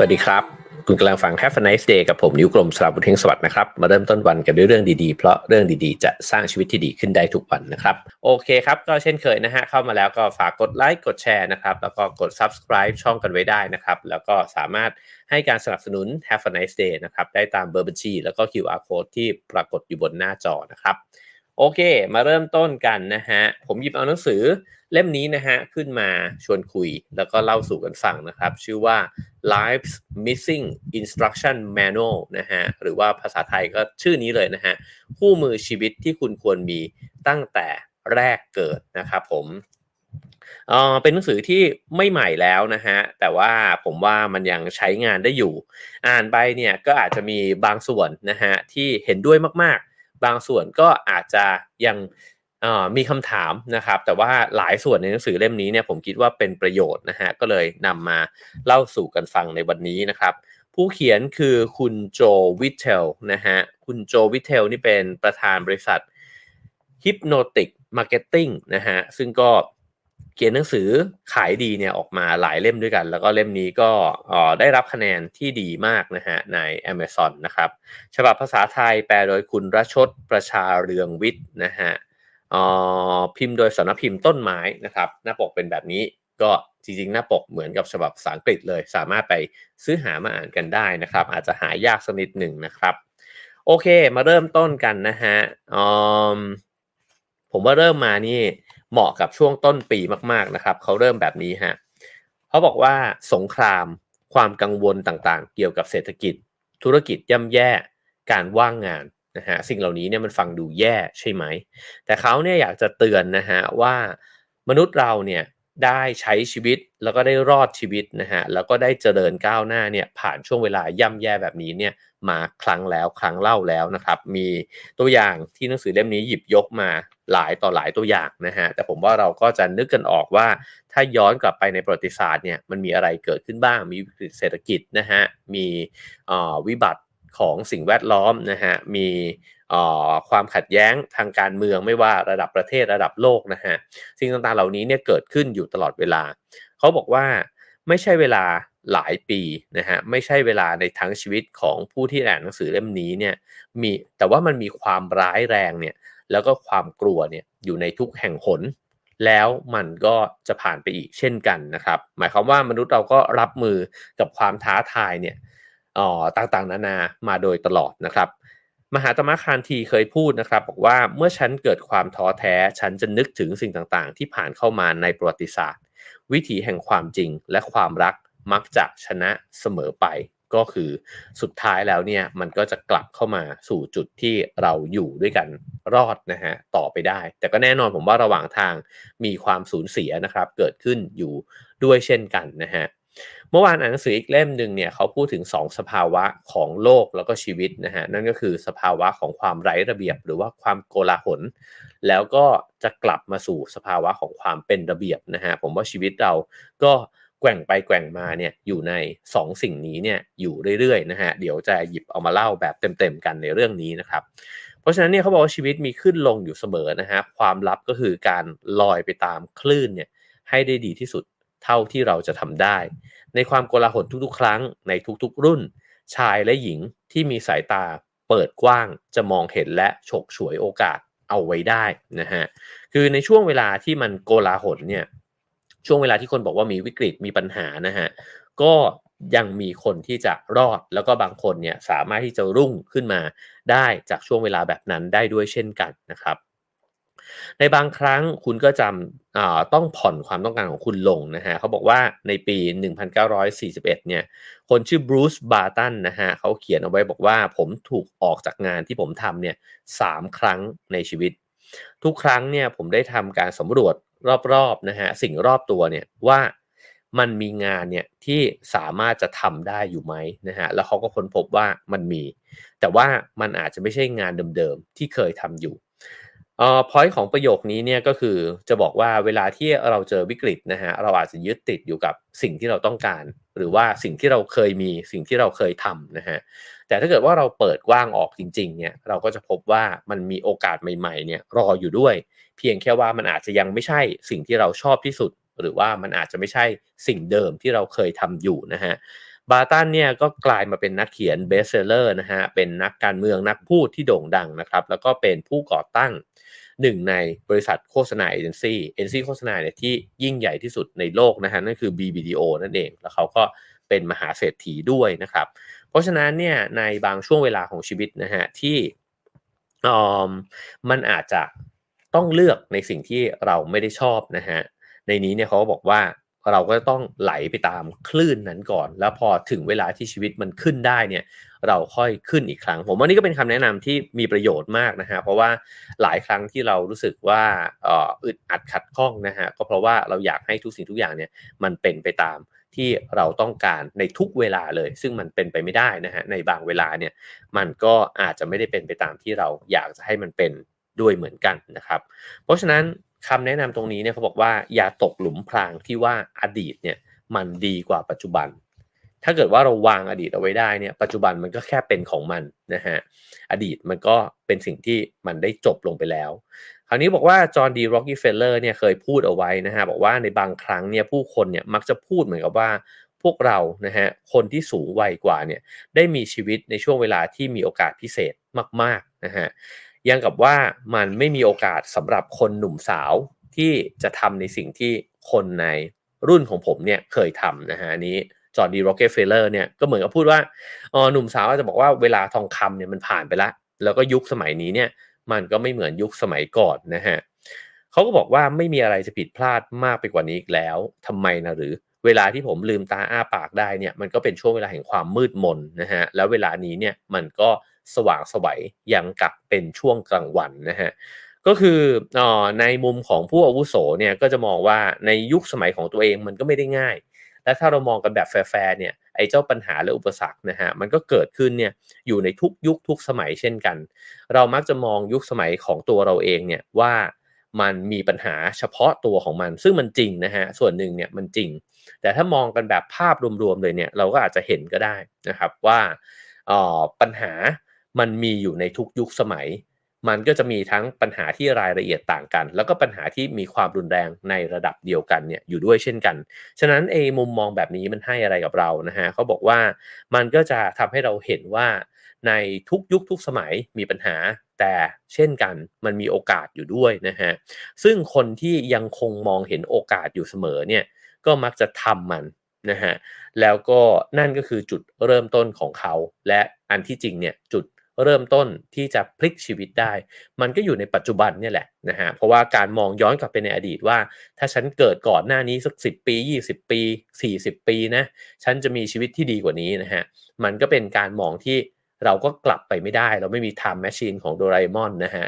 วัสดีครับ คุณกำลังฟัง Have a nice day กับผมนิ้วกลมสลาบุเทงสวัสดิ์นะครับ มาเริ่มต้นวันกันด้วยเรื่องดีๆ เพราะเรื่องดีๆ จะสร้างชีวิตที่ดีขึ้นได้ทุกวันนะครับ โอเคครับ ก็เช่นเคยนะฮะ เข้ามาแล้วก็ฝากกดไลค์กดแชร์นะครับ แล้วก็กด subscribe ช่องกันไว้ได้นะครับ แล้วก็สามารถให้การสนับสนุน Have a nice day นะครับ ได้ตามเบอร์บัญชี แล้วก็ QR code ที่ปรากฏอยู่บนหน้าจอนะครับ โอเค มาเริ่มต้นกันนะฮะ ผมหยิบเอาหนังสือเล่มนี้นะฮะ ขึ้นมาชวนคุยแล้วก็เล่าสู่กันฟังนะครับ ชื่อว่า Life's Missing Instruction Manual นะฮะ หรือว่าภาษาไทยก็ชื่อนี้เลยนะฮะ คู่มือชีวิตที่คุณควรมีตั้งแต่แรกเกิดนะครับผมเออเป็นหนังสือที่ไม่ใหม่แล้วนะฮะ แต่ว่าผมว่ามันยังใช้งานได้อยู่ อ่านไปเนี่ยก็อาจจะมีบางส่วนนะฮะที่เห็นด้วยมากๆ บางส่วนก็อาจจะยังมีคำถามนะครับ แต่ว่าหลายส่วนในหนังสือเล่มนี้เนี่ยผมคิดว่าเป็นประโยชน์นะฮะก็เลยนำมาเล่าสู่กันฟังในวันนี้นะครับ ผู้เขียนคือคุณโจวิเทลนะฮะคุณโจวิเทลนี่เป็นประธานบริษัท Hypnotic Marketing นะฮะซึ่งก็เขียนหนังสือขายดีเนี่ยออกมาหลายเล่มด้วยกัน แล้วก็เล่มนี้ก็ได้รับคะแนนที่ดีมากนะฮะใน Amazon นะครับฉบับภาษาไทยแปลโดยคุณรชดประชาเรืองวิทย์นะฮะพิมพ์โดยสำนักพิมพ์ต้นไม้นะครับหน้าปกเป็นแบบนี้ก็จริงๆ หน้าปกเหมือนกับฉบับภาษาอังกฤษเลย สามารถไปซื้อหามาอ่านกันได้นะครับ อาจจะหายากสักนิดหนึ่งนะครับ โอเคมาเริ่มต้นกันนะฮะผมว่าเริ่มมานี่ เหมาะกับช่วงต้นปีมากๆนะครับเขาเริ่มแบบนี้ฮะเขาบอกว่าสงคราม ความกังวลต่างๆ เกี่ยวกับเศรษฐกิจ ธุรกิจย่ำแย่การว่างงานนะฮะสิ่งเหล่านี้เนี่ยมันฟังดูแย่ใช่ไหม แต่เขาเนี่ยอยากจะเตือนนะฮะว่ามนุษย์เราเนี่ย ได้ใช้ชีวิตแล้วก็ได้รอดชีวิตนะฮะแล้วก็ได้เจริญก้าวหน้าเนี่ยผ่านช่วงเวลาย่ำแย่แบบนี้เนี่ยมาครั้งแล้วครั้งเล่าแล้วนะครับ มีตัวอย่างที่หนังสือเล่มนี้หยิบยกมาหลายต่อหลายตัวอย่างนะฮะแต่ผมว่าเราก็จะนึกกันออกว่า ถ้าย้อนกลับไปในประวัติศาสตร์เนี่ยมันมีอะไรเกิดขึ้นบ้าง มีวิกฤตเศรษฐกิจนะฮะมีวิบัติของสิ่งแวดล้อมนะฮะมี ความขัดแย้งทางการเมืองไม่ว่าระดับประเทศระดับโลกนะฮะสิ่งต่างๆเหล่านี้เนี่ยเกิดขึ้นอยู่ตลอดเวลา เขาบอกว่าไม่ใช่เวลาหลายปีนะฮะไม่ใช่เวลาในทั้งชีวิตของผู้ที่อ่านหนังสือเล่มนี้เนี่ยมีแต่ว่ามันมีความร้ายแรงเนี่ยแล้วก็ความกลัวเนี่ยอยู่ในทุกแห่งหน แล้วมันก็จะผ่านไปอีกเช่นกันนะครับ หมายความว่ามนุษย์เราก็รับมือกับความท้าทายเนี่ยต่างๆนานามาโดยตลอดนะครับ มหาตมะคานทีเคยพูดนะครับบอกว่าเมื่อฉันเกิดความท้อแท้ ฉันจะนึกถึงสิ่งต่างๆ ที่ผ่านเข้ามาในประวัติศาสตร์ วิถีแห่งความจริงและความรักมักจะชนะเสมอไป ก็คือสุดท้ายแล้วเนี่ยมันก็จะกลับเข้ามาสู่จุดที่เราอยู่ด้วยกันรอดนะฮะต่อไปได้ แต่ก็แน่นอนผมว่าระหว่างทางมีความสูญเสียนะครับ เกิดขึ้นอยู่ด้วยเช่นกันนะฮะ เมื่อวานอ่านหนังสืออีกเล่มหนึ่งเนี่ยเขาพูดถึง 2 สภาวะของโลกแล้วก็ชีวิตนะฮะนั่นก็คือสภาวะของความไร้ระเบียบ หรือว่าความโกลาหล แล้วก็จะกลับมาสู่สภาวะของความเป็นระเบียบนะฮะผมว่าชีวิตเราก็แกว่งไปแกว่งมาเนี่ยอยู่ใน 2 สิ่งนี้เนี่ยอยู่เรื่อยๆนะฮะเดี๋ยวจะหยิบเอามาเล่าแบบเต็มๆกันในเรื่องนี้นะครับเพราะฉะนั้นเนี่ยเขาบอกว่าชีวิตมีขึ้นลงอยู่เสมอนะฮะความลับก็คือการลอยไปตามคลื่นเนี่ยให้ได้ดีที่สุด เท่าที่เราจะทำได้ ในความโกลาหลทุกๆ ครั้งในทุกๆ รุ่น ชายและหญิงที่มีสายตาเปิดกว้างจะมองเห็นและฉกฉวยโอกาสเอาไว้ได้นะฮะคือในช่วงเวลาที่มันโกลาหลเนี่ยช่วงเวลาที่คนบอกว่ามีวิกฤตมีปัญหานะฮะก็ยังมีคนที่จะรอดแล้วก็บางคนเนี่ยสามารถที่จะรุ่งขึ้นมาได้จากช่วงเวลาแบบนั้นได้ด้วยเช่นกันนะครับ ในบางครั้งคุณก็จำต้องผ่อนความต้องการของคุณลงนะฮะเขาบอกว่าในปี 1941 เนี่ยคนชื่อบรูซบาร์ตันนะฮะเขาเขียนเอาไว้บอกว่าผมถูกออกจากงานที่ผมทำเนี่ยสามครั้งในชีวิต ทุกครั้งเนี่ยผมได้ทำการสำรวจรอบๆนะฮะสิ่งรอบตัวเนี่ยว่ามันมีงานเนี่ยที่สามารถจะทำได้อยู่ไหมนะฮะแล้วเขาก็ค้นพบว่ามันมี แต่ว่ามันอาจจะไม่ใช่งานเดิมๆที่เคยทำอยู่ เอ่อพอยต์ของประโยคนี้เนี่ยก็คือจะบอกว่าเวลาที่เราเจอวิกฤตนะฮะเราอาจจะยึดติดอยู่กับสิ่งที่เราต้องการ หรือว่าสิ่งที่เราเคยมีสิ่งที่เราเคยทำนะฮะแต่ถ้าเกิดว่าเราเปิดกว้างออกจริง ๆ เนี่ยเราก็จะพบว่ามันมีโอกาสใหม่ๆเนี่ยรออยู่ด้วย เพียงแค่ว่ามันอาจจะยังไม่ใช่สิ่งที่เราชอบที่สุด หรือว่ามันอาจจะไม่ใช่สิ่งเดิมที่เราเคยทำอยู่นะฮะ บาร์ตันเนี่ยก็กลายมาเป็นนักเขียน best seller นะฮะ เป็นนักการเมืองนักพูดที่โด่งดังนะครับ แล้วก็เป็นผู้ก่อตั้งหนึ่งในบริษัทโฆษณา agency agency โฆษณาเนี่ยที่ยิ่งใหญ่ที่สุดในโลกนะฮะนั่นคือ BBDO นั่นเอง แล้วเขาก็เป็นมหาเศรษฐีด้วยนะครับ เพราะฉะนั้นเนี่ยในบางช่วงเวลาของชีวิตนะฮะที่มันอาจจะต้องเลือกในสิ่งที่เราไม่ได้ชอบนะฮะในนี้เนี่ยเขาบอกว่า เราก็ต้องไหลไปตามคลื่นนั้นก่อน แล้วพอถึงเวลาที่ชีวิตมันขึ้นได้เนี่ยเราค่อยขึ้นอีกครั้ง ผมว่านี่ก็เป็นคำแนะนำที่มีประโยชน์มากนะฮะเพราะว่าหลายครั้งที่เรารู้สึกว่าอึดอัดขัดข้องนะฮะก็เพราะว่าเราอยากให้ทุกสิ่งทุกอย่างเนี่ยมันเป็นไปตามที่เราต้องการในทุกเวลาเลย ซึ่งมันเป็นไปไม่ได้นะฮะในบางเวลาเนี่ยมันก็อาจจะไม่ได้เป็นไปตามที่เราอยากจะให้มันเป็นด้วยเหมือนกันนะครับ เพราะฉะนั้น คำแนะนำตรงนี้เนี่ยเขาบอกว่าอย่าตกหลุมพรางที่ว่าอดีตเนี่ยมันดีกว่าปัจจุบัน ถ้าเกิดว่าเราวางอดีตเอาไว้ได้เนี่ยปัจจุบันมันก็แค่เป็นของมันนะฮะอดีตมันก็เป็นสิ่งที่มันได้จบลงไปแล้ว คราวนี้บอกว่าจอห์นดีร็อกกี้เฟลเลอร์เนี่ยเคยพูดเอาไว้นะฮะบอกว่าในบางครั้งเนี่ยผู้คนเนี่ยมักจะพูดเหมือนกับว่าพวกเรานะฮะคนที่สูงวัยกว่าเนี่ยได้มีชีวิตในช่วงเวลาที่มีโอกาสพิเศษมากๆนะฮะ ยังกับว่ามันไม่มีโอกาสสำหรับคนหนุ่มสาวที่จะทำในสิ่งที่คนในรุ่นของผมเนี่ยเคยทำนะฮะนี้จอห์น ดี ร็อกกี้เฟลเลอร์เนี่ยก็เหมือนกับพูดว่าอ๋อหนุ่มสาวจะบอกว่าเวลาทองคำเนี่ยมันผ่านไปละ แล้วก็ยุคสมัยนี้เนี่ยมันก็ไม่เหมือนยุคสมัยก่อนนะฮะเขาก็บอกว่าไม่มีอะไรจะผิดพลาดมากไปกว่านี้อีกแล้วทำไมนะหรือเวลาที่ผมลืมตาอ้าปากได้เนี่ยมันก็เป็นช่วงเวลาแห่งความมืดมนนะฮะแล้วเวลานี้เนี่ยมันก็ สว่างสวัยยังกับเป็นช่วงกลางวันนะฮะก็คืออในมุมของผู้อาวุโสเนี่ยก็จะมองว่าในยุคสมัยของตัวเองมันก็ไม่ได้ง่าย และถ้าเรามองกันแบบแฟร์เนี่ยไอ้เจ้าปัญหาและอุปสรรคนะฮะมันก็เกิดขึ้นเนี่ยอยู่ในทุกยุคทุกสมัยเช่นกัน เรามักจะมองยุคสมัยของตัวเราเองเนี่ยว่ามันมีปัญหาเฉพาะตัวของมัน ซึ่งมันจริงนะฮะส่วนหนึ่งเนี่ยมันจริง แต่ถ้ามองกันแบบภาพรวมๆเลยเนี่ยเราก็อาจจะเห็นก็ได้นะครับว่าปัญหา มันมีอยู่ในทุกยุคสมัย มันก็จะมีทั้งปัญหาที่รายละเอียดต่างกัน แล้วก็ปัญหาที่มีความรุนแรงในระดับเดียวกันเนี่ยอยู่ด้วยเช่นกัน ฉะนั้นเอมุมมองแบบนี้มันให้อะไรกับเรานะฮะเขาบอกว่ามันก็จะทำให้เราเห็นว่าในทุกยุคทุกสมัยมีปัญหาแต่เช่นกันมันมีโอกาสอยู่ด้วยนะฮะซึ่งคนที่ยังคงมองเห็นโอกาสอยู่เสมอเนี่ยก็มักจะทำมันนะฮะแล้วก็นั่นก็คือจุดเริ่มต้นของเขา และอันที่จริงเนี่ยจุด เริ่มต้นที่จะพลิกชีวิตได้ มันก็อยู่ในปัจจุบันเนี่ยแหละนะฮะเพราะว่าการมองย้อนกลับไปในอดีตว่า ถ้าฉันเกิดก่อนหน้านี้สักสิปี 20 ปี 40 ปีนะฉันจะมีชีวิตที่ดีกว่านี้นะฮะมันก็เป็นการมองที่เราก็กลับไปไม่ได้ เราไม่มีไทม์แมชชีนของโดราเอมอนนะฮะ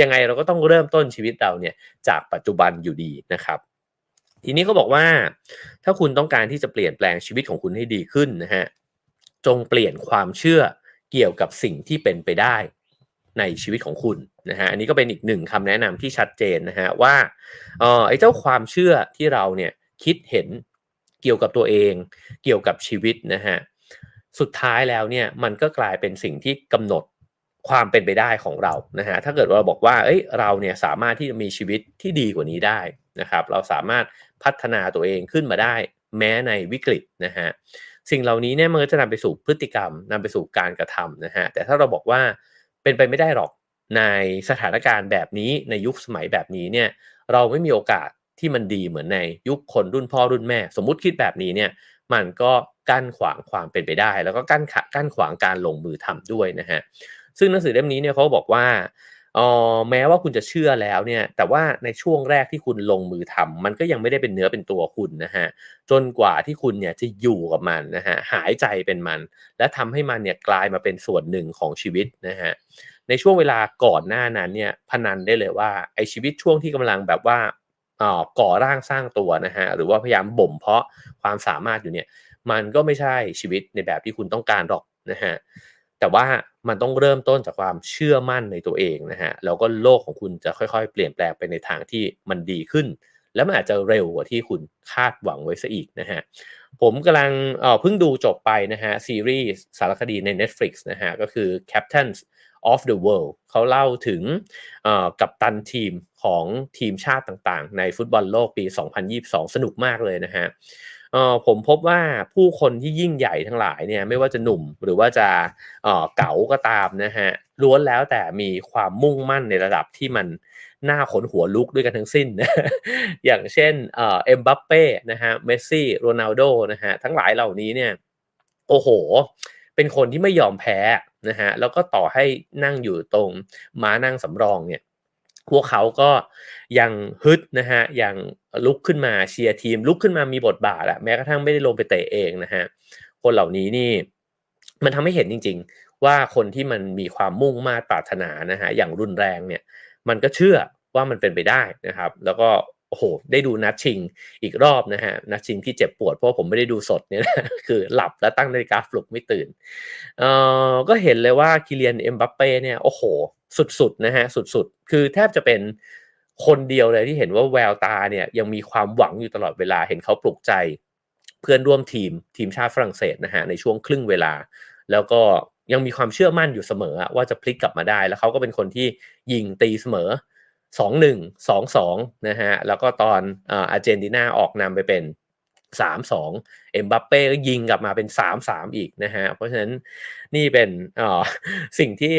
ยังไงเราก็ต้องเริ่มต้นชีวิตเราเนี่ยจากปัจจุบันอยู่ดีนะครับทีนี้เขาบอกว่า ถ้าคุณต้องการที่จะเปลี่ยนแปลงชีวิตของคุณให้ดีขึ้นนะฮะจงเปลี่ยนความเชื่อ เกี่ยวกับสิ่งที่เป็นไปได้ในชีวิตของคุณนะฮะอันนี้ก็เป็นอีกหนึ่งคำแนะนำที่ชัดเจนนะฮะว่าเออไอ้เจ้าความเชื่อที่เราเนี่ยคิดเห็นเกี่ยวกับตัวเอง เกี่ยวกับชีวิตนะฮะสุดท้ายแล้วเนี่ยมันก็กลายเป็นสิ่งที่กำหนดความเป็นไปได้ของเรานะฮะถ้าเกิดเราบอกว่า เอ้ยเราเนี่ยสามารถที่จะมีชีวิตที่ดีกว่านี้ได้นะครับ เราสามารถพัฒนาตัวเองขึ้นมาได้แม้ในวิกฤตนะฮะ สิ่งเหล่านี้เนี่ยมันก็จะนำไปสู่พฤติกรรมนำไปสู่การกระทำนะฮะแต่ถ้าเราบอกว่าเป็นไปไม่ได้หรอกในสถานการณ์แบบนี้ในยุคสมัยแบบนี้เนี่ยเราไม่มีโอกาสที่มันดีเหมือนในยุคคนรุ่นพ่อรุ่นแม่ สมมุติคิดแบบนี้เนี่ยมันก็กั้นขวางความเป็นไปได้ แล้วก็กั้นกั้นขวางการลงมือทำด้วยนะฮะซึ่งหนังสือเล่มนี้เนี่ยเขาบอกว่า ออแม้ว่าคุณจะเชื่อแล้วเนี่ย แต่ว่าในช่วงแรกที่คุณลงมือทำมันก็ยังไม่ได้เป็นเนื้อเป็นตัวคุณนะฮะ จนกว่าที่คุณเนี่ยจะอยู่กับมันนะฮะ หายใจเป็นมัน และทำให้มันเนี่ยกลายมาเป็นส่วนหนึ่งของชีวิตนะฮะ ในช่วงเวลาก่อนหน้านั้นเนี่ย พนันได้เลยว่าไอชีวิตช่วงที่กำลังแบบว่าก่อร่างสร้างตัวนะฮะ หรือว่าพยายามบ่มเพาะความสามารถอยู่เนี่ย มันก็ไม่ใช่ชีวิตในแบบที่คุณต้องการหรอกนะฮะ แต่ว่ามันต้องเริ่มต้นจากความเชื่อมั่นในตัวเองนะฮะแล้วก็โลกของคุณจะค่อยๆ เปลี่ยนแปลงไปในทางที่มันดีขึ้น แล้วมันอาจจะเร็วกว่าที่คุณคาดหวังไว้ซะอีกนะฮะผมกำลังเพิ่งดูจบไปนะฮะซีรีส์สารคดีใน Netflix นะฮะก็คือ Captains of the World เขาเล่าถึงกับตันทีมของทีมชาติต่างๆ ในฟุตบอลโลกปี 2022 สนุกมากเลยนะฮะ เออผมพบว่าผู้คนที่ยิ่งใหญ่ทั้งหลายเนี่ยไม่ว่าจะหนุ่มหรือว่าจะเออเก๋าก็ตามนะฮะล้วนแล้วแต่มีความมุ่งมั่นในระดับที่มันน่าขนหัวลุกด้วยกันทั้งสิ้นนะอย่างเช่นเอ่อเอ็มบัปเป้นะฮะเมสซี่โรนัลโดนะฮะทั้งหลายเหล่านี้เนี่ยโอ้โห เป็นคนที่ไม่ยอมแพ้นะฮะแล้วก็ต่อให้นั่งอยู่ตรงม้านั่งสำรองเนี่ยพวกเขาก็ยังฮึดนะฮะยัง ลุกขึ้นมาเชียร์ทีม ลุกขึ้นมามีบทบาทอะแม้กระทั่งไม่ได้ลงไปเตะเองนะฮะคนเหล่านี้นี่มันทำให้เห็นจริง ๆ ว่าคนที่มันมีความมุ่งมาดปรารถนานะฮะอย่างรุนแรงเนี่ย มันก็เชื่อว่ามันเป็นไปได้นะครับ แล้วก็โอ้โหได้ดูนัดชิงอีกรอบนะฮะนัดชิงที่เจ็บปวดเพราะผมไม่ได้ดูสดเนี่ยคือหลับแล้วตั้งนาฬิกาปลุกไม่ตื่นเอ่อก็เห็นเลยว่าคิเลียนเอ็มบัปเป้เนี่ยโอ้โห สุดๆนะฮะสุดๆ คือแทบจะเป็น คนเดียวเลยที่เห็นว่าแววตาเนี่ยยังมีความหวังอยู่ตลอดเวลาเห็นเขาปลุกใจ เพื่อนร่วมทีมทีมชาติฝรั่งเศสนะฮะในช่วงครึ่งเวลา แล้วก็ยังมีความเชื่อมั่นอยู่เสมอว่าจะพลิกกลับมาได้ แล้วเขาก็เป็นคนที่ยิงตีเสมอสองหนึ่งสองสองนะฮะแล้วก็ตอนอาร์เจนตินาออกนำไปเป็น สามสองเอ็มบัปเป้ก็ยิงกลับมาเป็นสามสามอีกนะฮะ เพราะฉะนั้นนี่เป็นสิ่งที่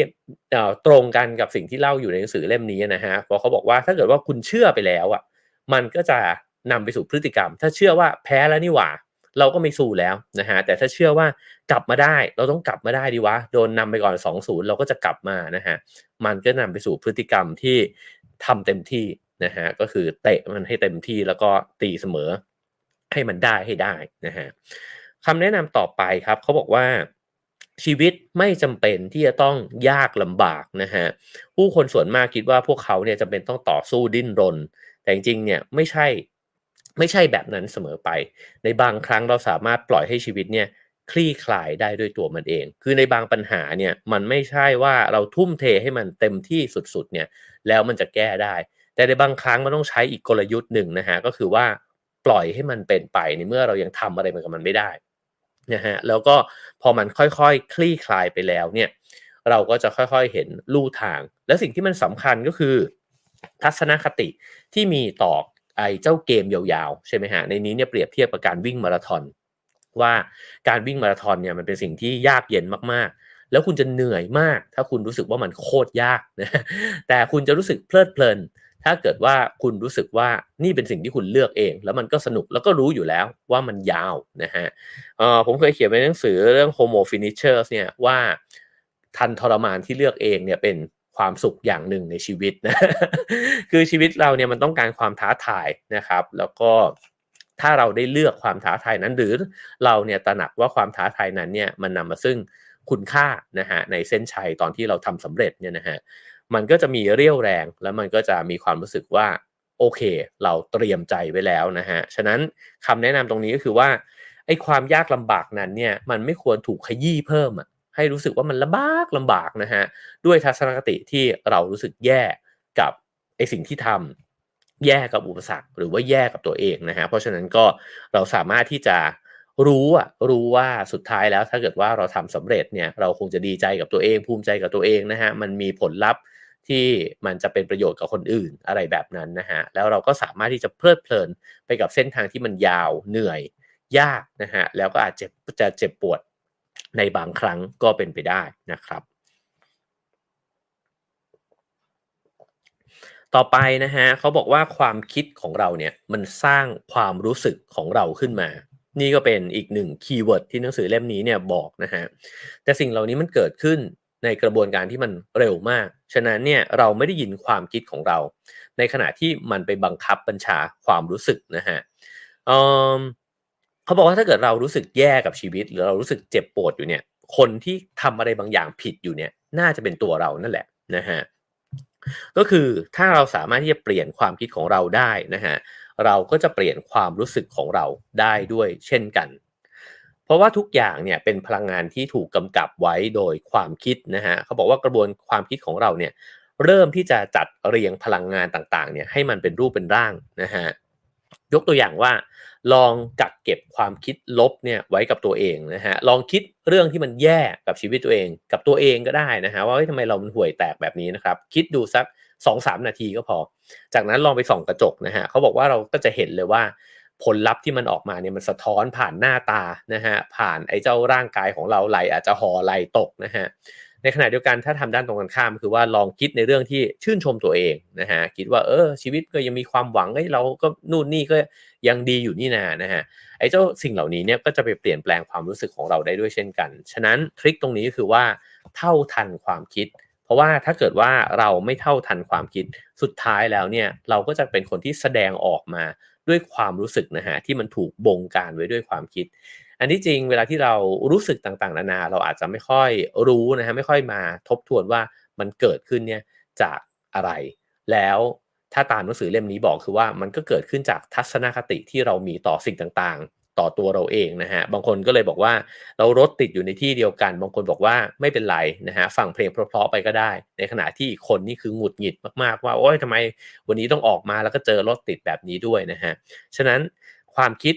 ตรงกันกับสิ่งที่เล่าอยู่ในหนังสือเล่มนี้นะฮะเพราะเขาบอกว่าถ้าเกิดว่าคุณเชื่อไปแล้วอะ มันก็จะนำไปสู่พฤติกรรม ถ้าเชื่อว่าแพ้แล้วนี่หว่า เราก็ไม่สู้แล้วนะฮะแต่ถ้าเชื่อว่ากลับมาได้ เราต้องกลับมาได้ดีวะโดนนำไปก่อน2-0เราก็จะกลับมานะฮะมันก็นำไปสู่พฤติกรรมที่ทำเต็มที่นะฮะก็คือเตะมันให้เต็มที่แล้วก็ตีเสมอ ให้มันได้ให้ได้นะฮะคำแนะนำต่อไปครับเขาบอกว่าชีวิตไม่จำเป็นที่จะต้องยากลำบากนะฮะผู้คนส่วนมากคิดว่าพวกเขาเนี่ยจำเป็นต้องต่อสู้ดิ้นรน แต่จริงๆเนี่ยไม่ใช่ไม่ใช่แบบนั้นเสมอไป ในบางครั้งเราสามารถปล่อยให้ชีวิตเนี่ยคลี่คลายได้ด้วยตัวมันเอง คือในบางปัญหาเนี่ยมันไม่ใช่ว่าเราทุ่มเทให้มันเต็มที่สุดๆเนี่ยแล้วมันจะแก้ได้ แต่ในบางครั้งมันต้องใช้อีกกลยุทธ์หนึ่งนะฮะก็คือว่า ปล่อยให้มันเป็นไปในเมื่อเรายังทำอะไรกับมันไม่ได้นะฮะแล้วก็พอมันค่อยๆคคลี่คลายไปแล้วเนี่ยเราก็จะค่อยๆเห็นลู่ทาง และสิ่งที่มันสำคัญก็คือ ทัศนคติที่มีต่อไอ้เจ้าเกมยาวๆ ใช่ไหมฮะในนี้เนี่ยเปรียบเทียบกับการวิ่งมาราธอนว่าการวิ่งมาราธอนเนี่ยมันเป็นสิ่งที่ยากเย็นมากๆ แล้วคุณจะเหนื่อยมาก ถ้าคุณรู้สึกว่ามันโคตรยากนะแต่คุณจะรู้สึกเพลิดเพลิน ถ้าเกิดว่าคุณรู้สึกว่านี่เป็นสิ่งที่คุณเลือกเอง แล้วมันก็สนุกแล้วก็รู้อยู่แล้วว่ามันยาวนะฮะผมเคยเขียนในหนังสือเรื่อง Homo Finishers เนี่ยว่าทันทรมานที่เลือกเองเนี่ยเป็นความสุขอย่างหนึ่งในชีวิตนะคือชีวิตเราเนี่ยมันต้องการความท้าทายนะครับ แล้วก็ถ้าเราได้เลือกความท้าทายนั้น หรือเราเนี่ยตระหนักว่าความท้าทายนั้นเนี่ยมันนำมาซึ่งคุณค่านะฮะในเส้นชัยตอนที่เราทำสำเร็จเนี่ยนะฮะ มันก็จะมีเรี่ยวแรง แล้วมันก็จะมีความรู้สึกว่าโอเค เราเตรียมใจไว้แล้วนะฮะ ฉะนั้นคำแนะนำตรงนี้ก็คือว่าไอ้ความยากลำบากนั้นเนี่ยมันไม่ควรถูกขยี้เพิ่มอะให้รู้สึกว่ามันลำบากลำบากนะฮะด้วยทัศนคติที่เรารู้สึกแย่กับไอ้สิ่งที่ทำแย่กับอุปสรรค หรือว่าแย่กับตัวเองนะฮะเพราะฉะนั้นก็เราสามารถที่จะ รู้อะรู้ว่าสุดท้ายแล้วถ้าเกิดว่าเราทำสำเร็จเนี่ยเราคงจะดีใจกับตัวเองภูมิใจกับตัวเองนะฮะมันมีผลลัพธ์ที่มันจะเป็นประโยชน์กับคนอื่นอะไรแบบนั้นนะฮะแล้วเราก็สามารถที่จะเพลิดเพลินไปกับเส้นทางที่มันยาวเหนื่อย ยากนะฮะแล้วก็อาจจะจะเจ็บปวดในบางครั้งก็เป็นไปได้นะครับ ต่อไปนะฮะเขาบอกว่าความคิดของเราเนี่ยมันสร้างความรู้สึกของเราขึ้นมา นี่ก็เป็นอีกหนึ่ง keyword ที่หนังสือเล่มนี้เนี่ยบอกนะฮะแต่สิ่งเหล่านี้มันเกิดขึ้นในกระบวนการที่มันเร็วมาก ฉะนั้นเนี่ยเราไม่ได้ยินความคิดของเรา ในขณะที่มันไปบังคับบัญชาความรู้สึกนะฮะเขาบอกว่าถ้าเกิดเรารู้สึกแย่กับชีวิต หรือเรารู้สึกเจ็บปวดอยู่เนี่ย คนที่ทำอะไรบางอย่างผิดอยู่เนี่ย น่าจะเป็นตัวเรานั่นแหละนะฮะก็คือถ้าเราสามารถที่จะเปลี่ยนความคิดของเราได้นะฮะ เราก็จะเปลี่ยนความรู้สึกของเราได้ด้วยเช่นกัน เพราะว่าทุกอย่างเนี่ยเป็นพลังงานที่ถูกกำกับไว้โดยความคิดนะฮะเขาบอกว่ากระบวนความคิดของเราเนี่ยเริ่มที่จะจัดเรียงพลังงานต่างๆเนี่ยให้มันเป็นรูปเป็นร่างนะฮะยกตัวอย่างว่า ลองกักเก็บความคิดลบเนี่ยไว้กับตัวเองนะฮะลองคิดเรื่องที่มันแย่กับชีวิตตัวเอง กับตัวเองก็ได้นะฮะว่าทำไมเรามันห่วยแตกแบบนี้นะครับ คิดดูสัก 2องสามนาทีก็พอ จากนั้นลองไปส่องกระจกนะฮะเขาบอกว่าเราก็จะเห็นเลยว่าผลลัพธ์ที่มันออกมาเนี่ยมันสะท้อนผ่านหน้าตานะฮะผ่านไอ้เจ้าร่างกายของเราไหลอาจจะห่อไหลตกนะฮะในขณะเดียวกันถ้าทำด้านตรงกันข้าม คือว่าลองคิดในเรื่องที่ชื่นชมตัวเองนะฮะคิดว่าเออชีวิตก็ยังมีความหวังเฮ้ยเราก็นู่นนี่ก็ยังดีอยู่นี่นานะฮะไอ้เจ้าสิ่งเหล่านี้เนี่ยก็จะไปเปลี่ยนแปลงความรู้สึกของเราได้ด้วยเช่นกัน ฉะนั้นทริคตรงนี้ก็คือว่าเท่าทันความคิด เพราะว่าถ้าเกิดว่าเราไม่เท่าทันความคิดสุดท้ายแล้วเนี่ยเราก็จะเป็นคนที่แสดงออกมาด้วยความรู้สึกนะฮะที่มันถูกบงการไว้ด้วยความคิด อันที่จริงเวลาที่เรารู้สึกต่างๆ นานา เราอาจจะไม่ค่อยรู้นะฮะไม่ค่อยมาทบทวนว่ามันเกิดขึ้นเนี่ยจากอะไร แล้วถ้าตามหนังสือเล่มนี้บอกคือว่ามันก็เกิดขึ้นจากทัศนคติที่เรามีต่อสิ่งต่างๆ ต่อตัวเราเองนะฮะบางคนก็เลยบอกว่าเรารถติดอยู่ในที่เดียวกัน บางคนบอกว่าไม่เป็นไรนะฮะฟังเพลงเพราะๆไปก็ได้ ในขณะที่อีกคนนี่คือหงุดหงิดมากๆ ว่าโอ๊ยทำไมวันนี้ต้องออกมาแล้วก็เจอรถติดแบบนี้ด้วยนะฮะฉะนั้นความคิด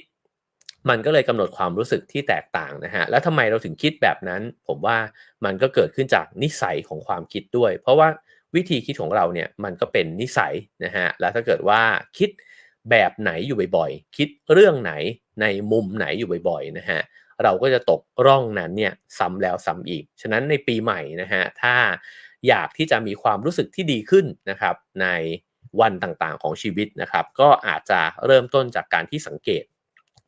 มันก็เลยกำหนดความรู้สึกที่แตกต่างนะฮะ แล้วทำไมเราถึงคิดแบบนั้น ผมว่ามันก็เกิดขึ้นจากนิสัยของความคิดด้วย เพราะว่าวิธีคิดของเราเนี่ยมันก็เป็นนิสัยนะฮะ แล้วถ้าเกิดว่าคิดแบบไหนอยู่บ่อยๆ คิดเรื่องไหน ในมุมไหนอยู่บ่อยๆนะฮะเราก็จะตกร่องนั้นเนี่ยซ้ำแล้วซ้ำอีก ฉะนั้นในปีใหม่นะฮะถ้าอยากที่จะมีความรู้สึกที่ดีขึ้นนะครับในวันต่างๆของชีวิตนะครับ ก็อาจจะเริ่มต้นจากการที่สังเกต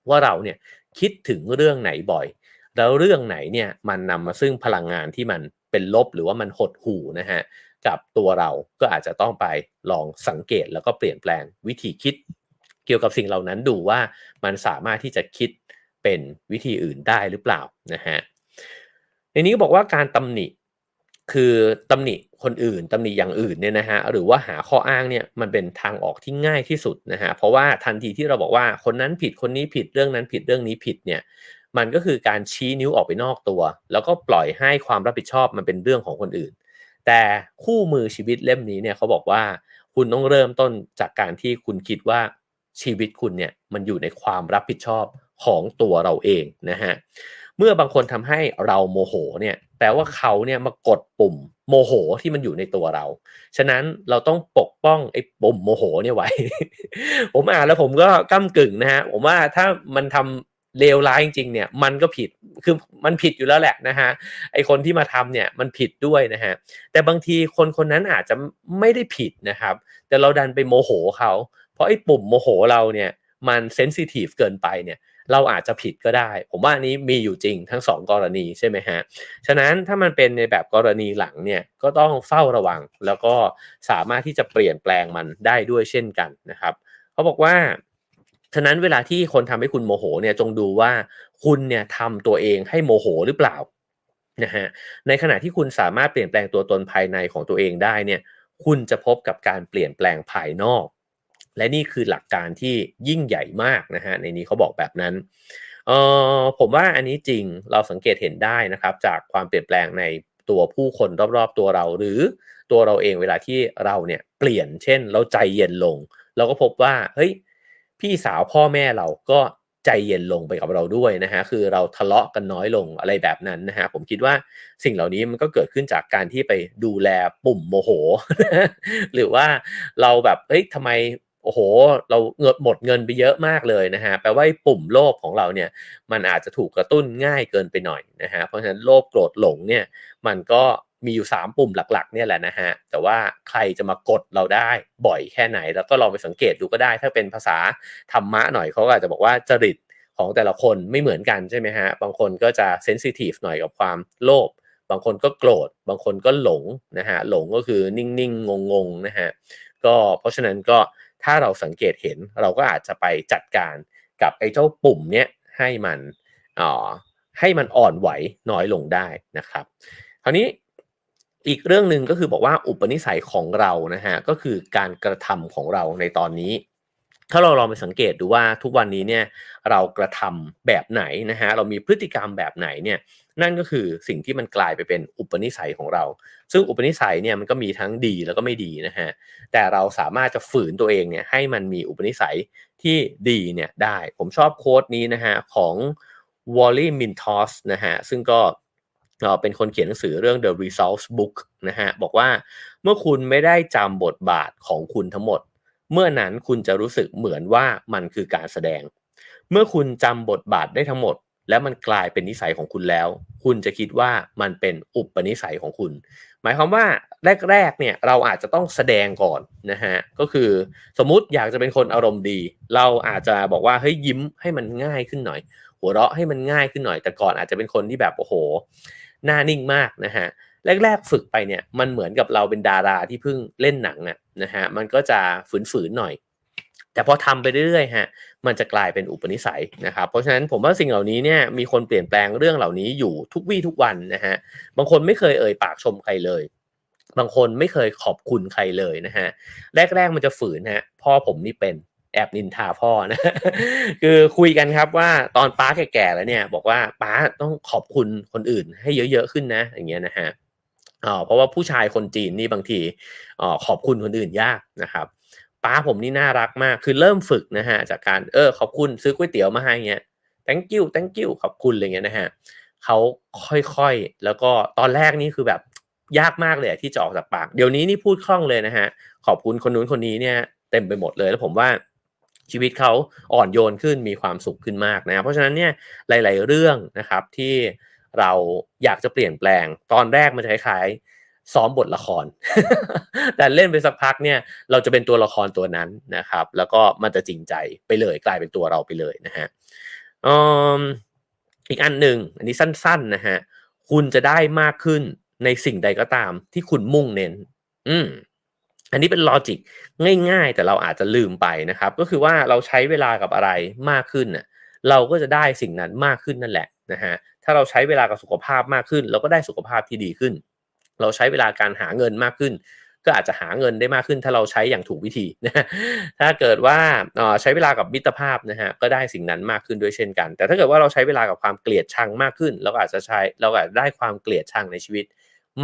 ว่าเราเนี่ยคิดถึงเรื่องไหนบ่อย แล้วเรื่องไหนเนี่ยมันนำมาซึ่งพลังงานที่มันเป็นลบหรือว่ามันหดหู่นะฮะกับตัวเราก็อาจจะต้องไปลองสังเกตแล้วก็เปลี่ยนแปลงวิธีคิด เกี่ยวกับสิ่งเหล่านั้นดูว่ามันสามารถที่จะคิดเป็นวิธีอื่นได้หรือเปล่านะฮะในนี้ก็บอกว่าการตำหนิคือตำหนิคนอื่นตำหนิอย่างอื่นเนี่ยนะฮะหรือว่าหาข้ออ้างเนี่ยมันเป็นทางออกที่ง่ายที่สุดนะฮะเพราะว่าทันทีที่เราบอกว่าคนนั้นผิดคนนี้ผิดเรื่องนั้นผิดเรื่องนี้ผิดเนี่ยมันก็คือการชี้นิ้วออกไปนอกตัว แล้วก็ปล่อยให้ความรับผิดชอบมันเป็นเรื่องของคนอื่น แต่คู่มือชีวิตเล่มนี้เนี่ยเขาบอกว่าคุณต้องเริ่มต้นจากการที่คุณคิดว่า ชีวิตคุณเนี่ยมันอยู่ในความรับผิดชอบของตัวเราเองนะฮะเมื่อบางคนทำให้เราโมโหเนี่ยแปลว่าเขาเนี่ยมากดปุ่มโมโหที่มันอยู่ในตัวเรา ฉะนั้นเราต้องปกป้องไอ้ปุ่มโมโหเนี่ยไว้ ผมอ่านแล้วผมก็ก้ากึ่งนะฮะผมว่าถ้ามันทำเลวร้ายจริงๆเนี่ยมันก็ผิดคือมันผิดอยู่แล้วแหละนะฮะไอคนที่มาทำเนี่ยมันผิดด้วยนะฮะแต่บางทีคนคนนั้นอาจจะไม่ได้ผิดนะครับ แต่เราดันไปโมโหเขา เพราะไอ้ปุ่มโมโหเราเนี่ยมันเซนซิทีฟเกินไปเนี่ยเราอาจจะผิดก็ได้ ผมว่าอันนี้มีอยู่จริงทั้ง 2 กรณีใช่ไหมฮะ ฉะนั้นถ้ามันเป็นในแบบกรณีหลังเนี่ยก็ต้องเฝ้าระวัง แล้วก็สามารถที่จะเปลี่ยนแปลงมันได้ด้วยเช่นกันนะครับเขาบอกว่า ฉะนั้นเวลาที่คนทำให้คุณโมโหเนี่ยจงดูว่าคุณเนี่ยทำตัวเองให้โมโหหรือเปล่านะฮะในขณะที่คุณสามารถเปลี่ยนแปลงตัวตนภายในของตัวเองได้เนี่ยคุณจะพบกับการเปลี่ยนแปลงภายนอก และนี่คือหลักการที่ยิ่งใหญ่มากนะฮะในนี้เขาบอกแบบนั้นเออผมว่าอันนี้จริงเราสังเกตเห็นได้นะครับ จากความเปลี่ยนแปลงในตัวผู้คนรอบๆตัวเรา หรือตัวเราเองเวลาที่เราเนี่ยเปลี่ยนเช่น เราใจเย็นลง เราก็พบว่าเฮ้ยพี่สาวพ่อแม่เราก็ใจเย็นลงไปกับเราด้วยนะฮะคือเราทะเลาะกันน้อยลงอะไรแบบนั้นนะฮะผมคิดว่าสิ่งเหล่านี้มันก็เกิดขึ้นจากการที่ไปดูแลปุ่มโมโห หรือว่าเราแบบเฮ้ยทำไม โอ้โห เราเงินหมดเงินไปเยอะมากเลยนะฮะแปลว่าปุ่มโลภของเราเนี่ยมันอาจจะถูกกระตุ้นง่ายเกินไปหน่อยนะฮะเพราะฉะนั้นโลภโกรธหลงเนี่ยมันก็มีอยู่ 3 ปุ่มหลักๆเนี่ยแหละนะฮะแต่ว่าใครจะมากดเราได้บ่อยแค่ไหน แล้วก็ลองไปสังเกตดูก็ได้ ถ้าเป็นภาษาธรรมะหน่อยเขาก็อาจจะบอกว่าจริตของแต่ละคนไม่เหมือนกันใช่ไหมฮะบางคนก็จะเซนซิทีฟหน่อยกับความโลภบางคนก็โกรธ บางคนก็หลงนะฮะหลงก็คือนิ่งๆงงๆนะฮะก็เพราะฉะนั้นก็ ถ้าเราสังเกตเห็นเราก็อาจจะไปจัดการกับไอ้เจ้าปุ่มเนี้ยให้มันอ่อให้มันอ่อนไหวน้อยลงได้นะครับ คราวนี้อีกเรื่องหนึ่งก็คือบอกว่าอุปนิสัยของเรานะฮะก็คือการกระทำของเราในตอนนี้ ถ้าเราลองไปสังเกตดูว่าทุกวันนี้เนี่ยเรากระทำแบบไหนนะฮะเรามีพฤติกรรมแบบไหนเนี่ย นั่นก็คือสิ่งที่มันกลายไปเป็นอุปนิสัยของเรา ซึ่งอุปนิสัยเนี่ยมันก็มีทั้งดีแล้วก็ไม่ดีนะฮะแต่เราสามารถจะฝืนตัวเองเนี่ยให้มันมีอุปนิสัยที่ดีเนี่ยได้ ผมชอบโค้ดนี้นะฮะของวอลลี่มินทอสนะฮะซึ่งก็เป็นคนเขียนหนังสือเรื่อง The Results Book นะฮะบอกว่าเมื่อคุณไม่ได้จำบทบาทของคุณทั้งหมด เมื่อนั้นคุณจะรู้สึกเหมือนว่ามันคือการแสดง เมื่อคุณจำบทบาทได้ทั้งหมด แล้วมันกลายเป็นนิสัยของคุณแล้ว คุณจะคิดว่ามันเป็นอุปนิสัยของคุณ หมายความว่าแรกๆเนี่ยเราอาจจะต้องแสดงก่อนนะฮะก็คือสมมุติอยากจะเป็นคนอารมณ์ดี เราอาจจะบอกว่าเฮ้ยยิ้มให้มันง่ายขึ้นหน่อย หัวเราะให้มันง่ายขึ้นหน่อย แต่ก่อนอาจจะเป็นคนที่แบบโอ้โหหน้านิ่งมากนะฮะแรกๆฝึกไปเนี่ยมันเหมือนกับเราเป็นดาราที่เพิ่งเล่นหนังอะนะฮะมันก็จะฝืนๆหน่อย แต่พอทำไปเรื่อยๆฮะมันจะกลายเป็นอุปนิสัยนะครับ เพราะฉะนั้นผมว่าสิ่งเหล่านี้เนี่ยมีคนเปลี่ยนแปลงเรื่องเหล่านี้อยู่ทุกวี่ทุกวันนะฮะบางคนไม่เคยเอ่ยปากชมใครเลย บางคนไม่เคยขอบคุณใครเลยนะฮะแรกๆมันจะฝืนฮะพ่อผมนี่เป็นแอบนินทาพ่อนะคือคุยกันครับว่าตอนป้าแก่ๆแล้วเนี่ย บอกว่าป้าต้องขอบคุณคนอื่นให้เยอะๆขึ้นนะ อย่างเงี้ยนะฮะอ๋อเพราะว่าผู้ชายคนจีนนี่บางทีอ๋อขอบคุณคนอื่นยากนะครับ ป้าผมนี่น่ารักมาก คือเริ่มฝึกนะฮะจากการเออขอบคุณซื้อก๋วยเตี๋ยวมาให้เงี้ย thank you thank you ขอบคุณอะไรเงี้ยนะฮะเขาค่อยๆ แล้วก็ตอนแรกนี่คือแบบยากมากเลยที่จะออกจากปาก เดี๋ยวนี้นี่พูดคล่องเลยนะฮะ ขอบคุณคนนู้นคนนี้เนี่ยเต็มไปหมดเลย แล้วผมว่าชีวิตเขาอ่อนโยนขึ้นมีความสุขขึ้นมากนะ เพราะฉะนั้นเนี่ยหลาย ๆ เรื่องนะครับที่เราอยากจะเปลี่ยนแปลง ตอนแรกมันจะคล้ายๆ ซ้อมบทละคร แต่เล่นไปสักพักเนี่ย เราจะเป็นตัวละครตัวนั้นนะครับ แล้วก็มันจะจริงใจไปเลยกลายเป็นตัวเราไปเลยนะฮะอีกอันหนึ่งอันนี้สั้นๆนะฮะคุณจะได้มากขึ้นในสิ่งใดก็ตามที่คุณมุ่งเน้น อืมอันนี้เป็นลอจิกง่ายๆ แต่เราอาจจะลืมไปนะครับ ก็คือว่าเราใช้เวลากับอะไรมากขึ้นน่ะเราก็จะได้สิ่งนั้นมากขึ้นนั่นแหละนะฮะถ้าเราใช้เวลากับสุขภาพมากขึ้น เราก็ได้สุขภาพที่ดีขึ้น เราใช้เวลาการหาเงินมากขึ้น ก็อาจจะหาเงินได้มากขึ้น ถ้าเราใช้อย่างถูกวิธีนะถ้าเกิดว่าใช้เวลากับมิตรภาพนะฮะก็ได้สิ่งนั้นมากขึ้นด้วยเช่นกัน แต่ถ้าเกิดว่าเราใช้เวลากับความเกลียดชังมากขึ้น เราก็อาจจะใช้เราอาจจได้ความเกลียดชังในชีวิต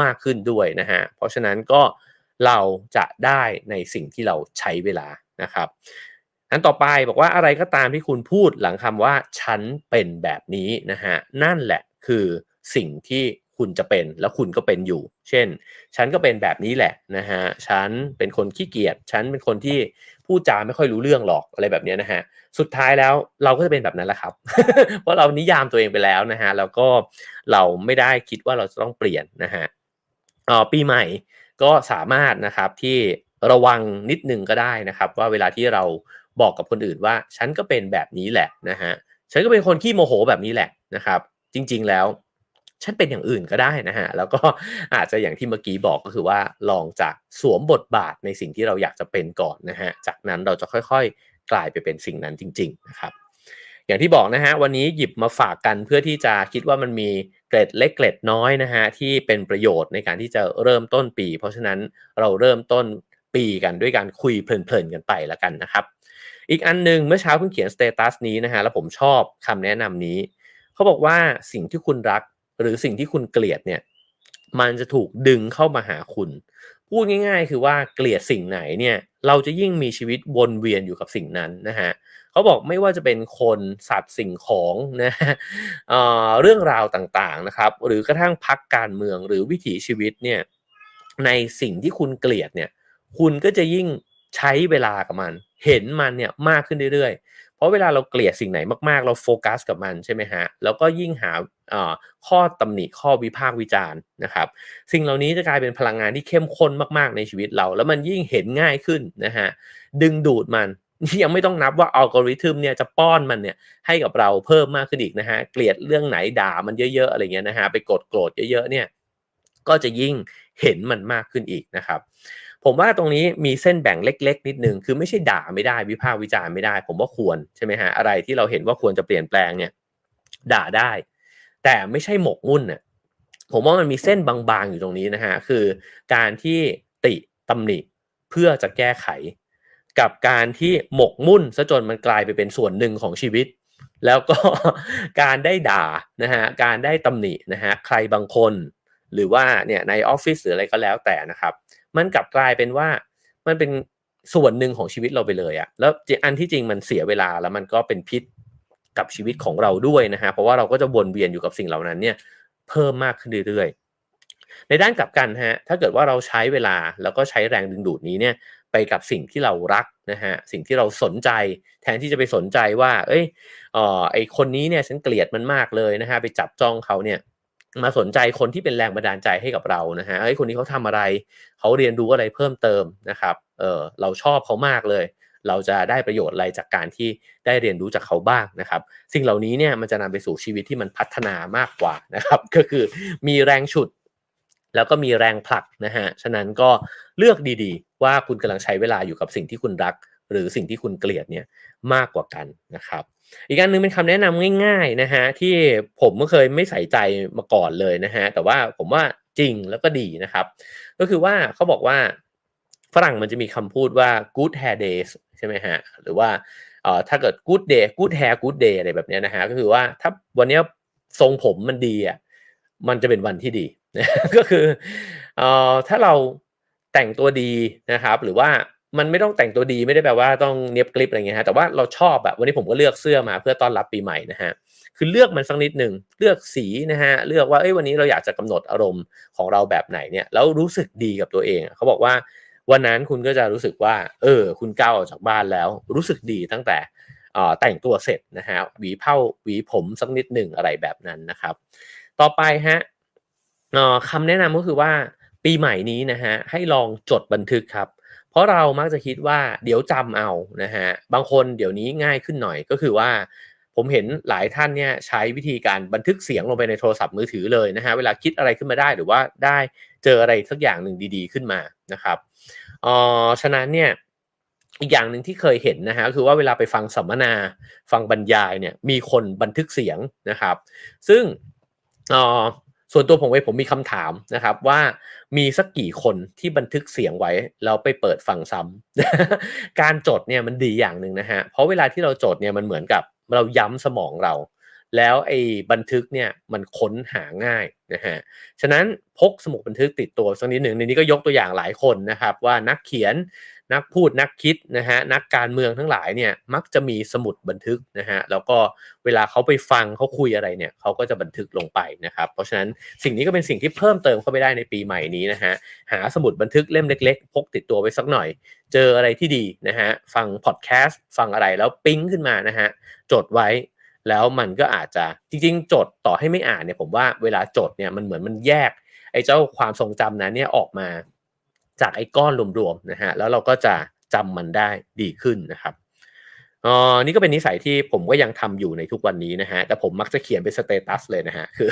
มากขึ้นด้วยนะฮะเพราะฉะนั้นก็เราจะได้ในสิ่งที่เราใช้เวลานะครับอันต่อไปบอกว่าอะไรก็ตามที่คุณพูดหลังคำว่าฉันเป็นแบบนี้นะฮะนั่นแหละคือสิ่งที่ คุณจะเป็นแล้วคุณก็เป็นอยู่ เช่น ฉันก็เป็นแบบนี้แหละนะฮะฉันเป็นคนขี้เกียจฉันเป็นคนที่พูดจาไม่ค่อยรู้เรื่องหรอกอะไรแบบนี้นะฮะสุดท้ายแล้วเราก็จะเป็นแบบนั้นแหละครับ เพราะเรานิยามตัวเองไปแล้วนะฮะแล้วก็เราไม่ได้คิดว่าเราจะต้องเปลี่ยนนะฮะออปีใหม่ก็สามารถนะครับที่ระวังนิดนึงก็ได้นะครับ ว่าเวลาที่เราบอกกับคนอื่นว่า ฉันก็เป็นแบบนี้แหละนะฮะฉันก็เป็นคนขี้โมโหแบบนี้แหละนะครับ จริง ๆแล้ว ฉันเป็นอย่างอื่นก็ได้นะฮะ แล้วก็อาจจะอย่างที่เมื่อกี้บอกก็คือว่าลองจากสวมบทบาทในสิ่งที่เราอยากจะเป็นก่อนนะฮะ จากนั้นเราจะค่อยๆ กลายไปเป็นสิ่งนั้นจริง ๆ นะครับ อย่างที่บอกนะฮะวันนี้หยิบมาฝากกันเพื่อที่จะคิดว่ามันมีเกร็ดเล็กเกร็ดน้อยนะฮะที่เป็นประโยชน์ในการที่จะเริ่มต้นปี เพราะฉะนั้นเราเริ่มต้นปีกันด้วยการคุยเพลินๆกันไปแล้วกันนะครับ อีกอันนึงเมื่อเช้าเพิ่งเขียนสเตตัสนี้นะฮะแล้วผมชอบคำแนะนำนี้เขาบอกว่าสิ่งที่คุณรัก หรือสิ่งที่คุณเกลียดเนี่ย มันจะถูกดึงเข้ามาหาคุณ พูดง่าย ๆ คือว่าเกลียดสิ่งไหนเนี่ย เราจะยิ่งมีชีวิตวนเวียนอยู่กับสิ่งนั้นนะฮะเขาบอกไม่ว่าจะเป็นคนสัตว์สิ่งของนะเเรื่องราวต่างๆนะครับ หรือกระทั่งพักการเมืองหรือวิถีชีวิตเนี่ยในสิ่งที่คุณเกลียดเนี่ย คุณก็จะยิ่งใช้เวลากับมัน เห็นมันเนี่ยมากขึ้นเรื่อยๆ เพราะเวลาเราเกลียดสิ่งไหนมากๆ เราโฟกัสกับมันใช่ไหมฮะ แล้วก็ยิ่งหาข้อตำหนิข้อวิพากษ์วิจารณ์นะครับ สิ่งเหล่านี้จะกลายเป็นพลังงานที่เข้มข้นมากๆในชีวิตเรา แล้วมันยิ่งเห็นง่ายขึ้นนะฮะดึงดูดมันยังไม่ต้องนับว่าอัลกอริทึมเนี่ยจะป้อนมันเนี่ยให้กับเราเพิ่มมากขึ้นอีกนะฮะเกลียดเรื่องไหนด่ามันเยอะๆอะไรเงี้ยนะฮะไปกดโกรธเยอะๆเนี่ยก็จะยิ่งเห็นมันมากขึ้นอีกนะครับ ผมว่าตรงนี้มีเส้นแบ่งเล็ก ๆ นิดนึงคือไม่ใช่ด่าไม่ได้วิพากษ์วิจารณ์ไม่ได้ ผมว่าควรใช่ไหมฮะอะไรที่เราเห็นว่าควรจะเปลี่ยนแปลงเนี่ยด่าได้ แต่ไม่ใช่หมกมุ่นเนี่ยผมว่ามันมีเส้นบางๆอยู่ตรงนี้นะฮะคือการที่ติตำหนิเพื่อจะแก้ไข กับการที่หมกมุ่นซะจนมันกลายไปเป็นส่วนหนึ่งของชีวิต แล้วก็การได้ด่านะฮะการได้ตำหนินะฮะใครบางคน หรือว่าเนี่ยในออฟฟิศหรืออะไรก็แล้วแต่นะครับ มันกลับกลายเป็นว่ามันเป็นส่วนหนึ่งของชีวิตเราไปเลยอะแล้วอันที่จริงมันเสียเวลาแล้วมันก็เป็นพิษกับชีวิตของเราด้วยนะฮะเพราะว่าเราก็จะวนเวียนอยู่กับสิ่งเหล่านั้นเนี่ยเพิ่มมากขึ้นเรื่อยๆ ในด้านกลับกันฮะถ้าเกิดว่าเราใช้เวลาแล้วก็ใช้แรงดึงดูดนี้เนี่ยไปกับสิ่งที่เรารักนะฮะสิ่งที่เราสนใจแทนที่จะไปสนใจว่า เอ้ยเออไอคนนี้เนี่ยฉันเกลียดมันมากเลยนะฮะไปจับจ้องเขาเนี่ย มาสนใจคนที่เป็นแรงบันดาลใจให้กับเรานะฮะไอ้คนนี้เขาทำอะไรเขาเรียนรู้อะไรเพิ่มเติมนะครับเออเราชอบเขามากเลย เราจะได้ประโยชน์อะไรจากการที่ได้เรียนรู้จากเขาบ้างนะครับสิ่งเหล่านี้เนี่ยมันจะนำไปสู่ชีวิตที่มันพัฒนามากกว่านะครับก็คือมีแรงฉุด แล้วก็มีแรงผลักนะฮะฉะนั้นก็เลือกดีๆ ว่าคุณกำลังใช้เวลาอยู่กับสิ่งที่คุณรัก หรือสิ่งที่คุณเกลียดเนี่ยมากกว่ากันนะครับ อีกอันนึงเป็นคำแนะนำง่ายๆนะฮะที่ผมก็เคยไม่ใส่ใจมาก่อนเลยนะฮะแต่ว่าผมว่าจริงแล้วก็ดีนะครับ ก็คือว่าเขาบอกว่าฝรั่งมันจะมีคำพูดว่า good hair days ใช่ไหมฮะหรือว่าเอ่อถ้าเกิด good day good hair good day อะไรแบบนี้นะฮะก็คือว่าถ้าวันนี้ทรงผมมันดีอะมันจะเป็นวันที่ดีก็คือเอ่อถ้าเราแต่งตัวดีนะครับ หรือว่า มันไม่ต้องแต่งตัวดีไม่ได้แปลว่าต้องเนียบกริบอะไรเงี้ยฮะแต่ว่าเราชอบแบบวันนี้ผมก็เลือกเสื้อมาเพื่อต้อนรับปีใหม่นะฮะคือเลือกมันสักนิดหนึ่งเลือกสีนะฮะเลือกว่าเอ้ยวันนี้เราอยากจะกำหนดอารมณ์ของเราแบบไหนเนี่ยแล้วรู้สึกดีกับตัวเองเขาบอกว่าวันนั้นคุณก็จะรู้สึกว่า เออ คุณก้าวออกจากบ้านแล้ว รู้สึกดีตั้งแต่แต่งตัวเสร็จนะฮะหวีเผ้าหวีผมสักนิดหนึ่งอะไรแบบนั้นนะครับ ต่อไปฮะคำแนะนำก็คือว่าปีใหม่นี้นะฮะให้ลองจดบันทึกครับ เพราะเรามักจะคิดว่าเดี๋ยวจำเอานะฮะบางคนเดี๋ยวนี้ง่ายขึ้นหน่อยก็คือว่า ผมเห็นหลายท่านเนี่ยใช้วิธีการบันทึกเสียงลงไปในโทรศัพท์มือถือเลยนะฮะเวลาคิดอะไรขึ้นมาได้หรือว่าได้เจออะไรสักอย่างหนึ่งดีๆขึ้นมานะครับอ๋อฉะนั้นเนี่ยอีกอย่างหนึ่งที่เคยเห็นนะฮะคือว่าเวลาไปฟังสัมมนาฟังบรรยายเนี่ยมีคนบันทึกเสียงนะครับ ซึ่งอ๋อ ส่วนตัวผมเองผมมีคำถามนะครับว่ามีสักกี่คนที่บันทึกเสียงไว้แล้วไปเปิดฟังซ้ำการจดเนี่ยมันดีอย่างหนึ่งนะฮะเพราะเวลาที่เราจดเนี่ยมันเหมือนกับเราย้ำสมองเรา แล้วไอ้บันทึกเนี่ยมันค้นหาง่ายนะฮะฉะนั้นพกสมุดบันทึกติดตัวสักนิดหนึ่งในนี้ก็ยกตัวอย่างหลายคนนะครับว่านักเขียน นักพูดนักคิดนะฮะนักการเมืองทั้งหลายเนี่ยมักจะมีสมุดบันทึกนะฮะแล้วก็เวลาเขาไปฟังเขาคุยอะไรเนี่ยเขาก็จะบันทึกลงไปนะครับ เพราะฉะนั้นสิ่งนี้ก็เป็นสิ่งที่เพิ่มเติมเข้าไปได้ในปีใหม่นี้นะฮะหาสมุดบันทึกเล่มเล็กๆ พกติดตัวไปสักหน่อย เจออะไรที่ดีนะฮะฟังพอดแคสต์ฟังอะไรแล้วปิ๊งขึ้นมานะฮะจดไว้แล้วมันก็อาจจะจริงๆ จดต่อให้ไม่อ่านเนี่ยผมว่าเวลาจดเนี่ยมันเหมือนมันแยกไอ้เจ้าความทรงจำนั้นเนี่ยออกมา จากไอ้ก้อนรวมๆนะฮะแล้วเราก็จะจำมันได้ดีขึ้นนะครับอ๋อนี่ก็เป็นนิสัยที่ผมก็ยังทำอยู่ในทุกวันนี้นะฮะ แต่ผมมักจะเขียนเป็น status เลยนะฮะ คือ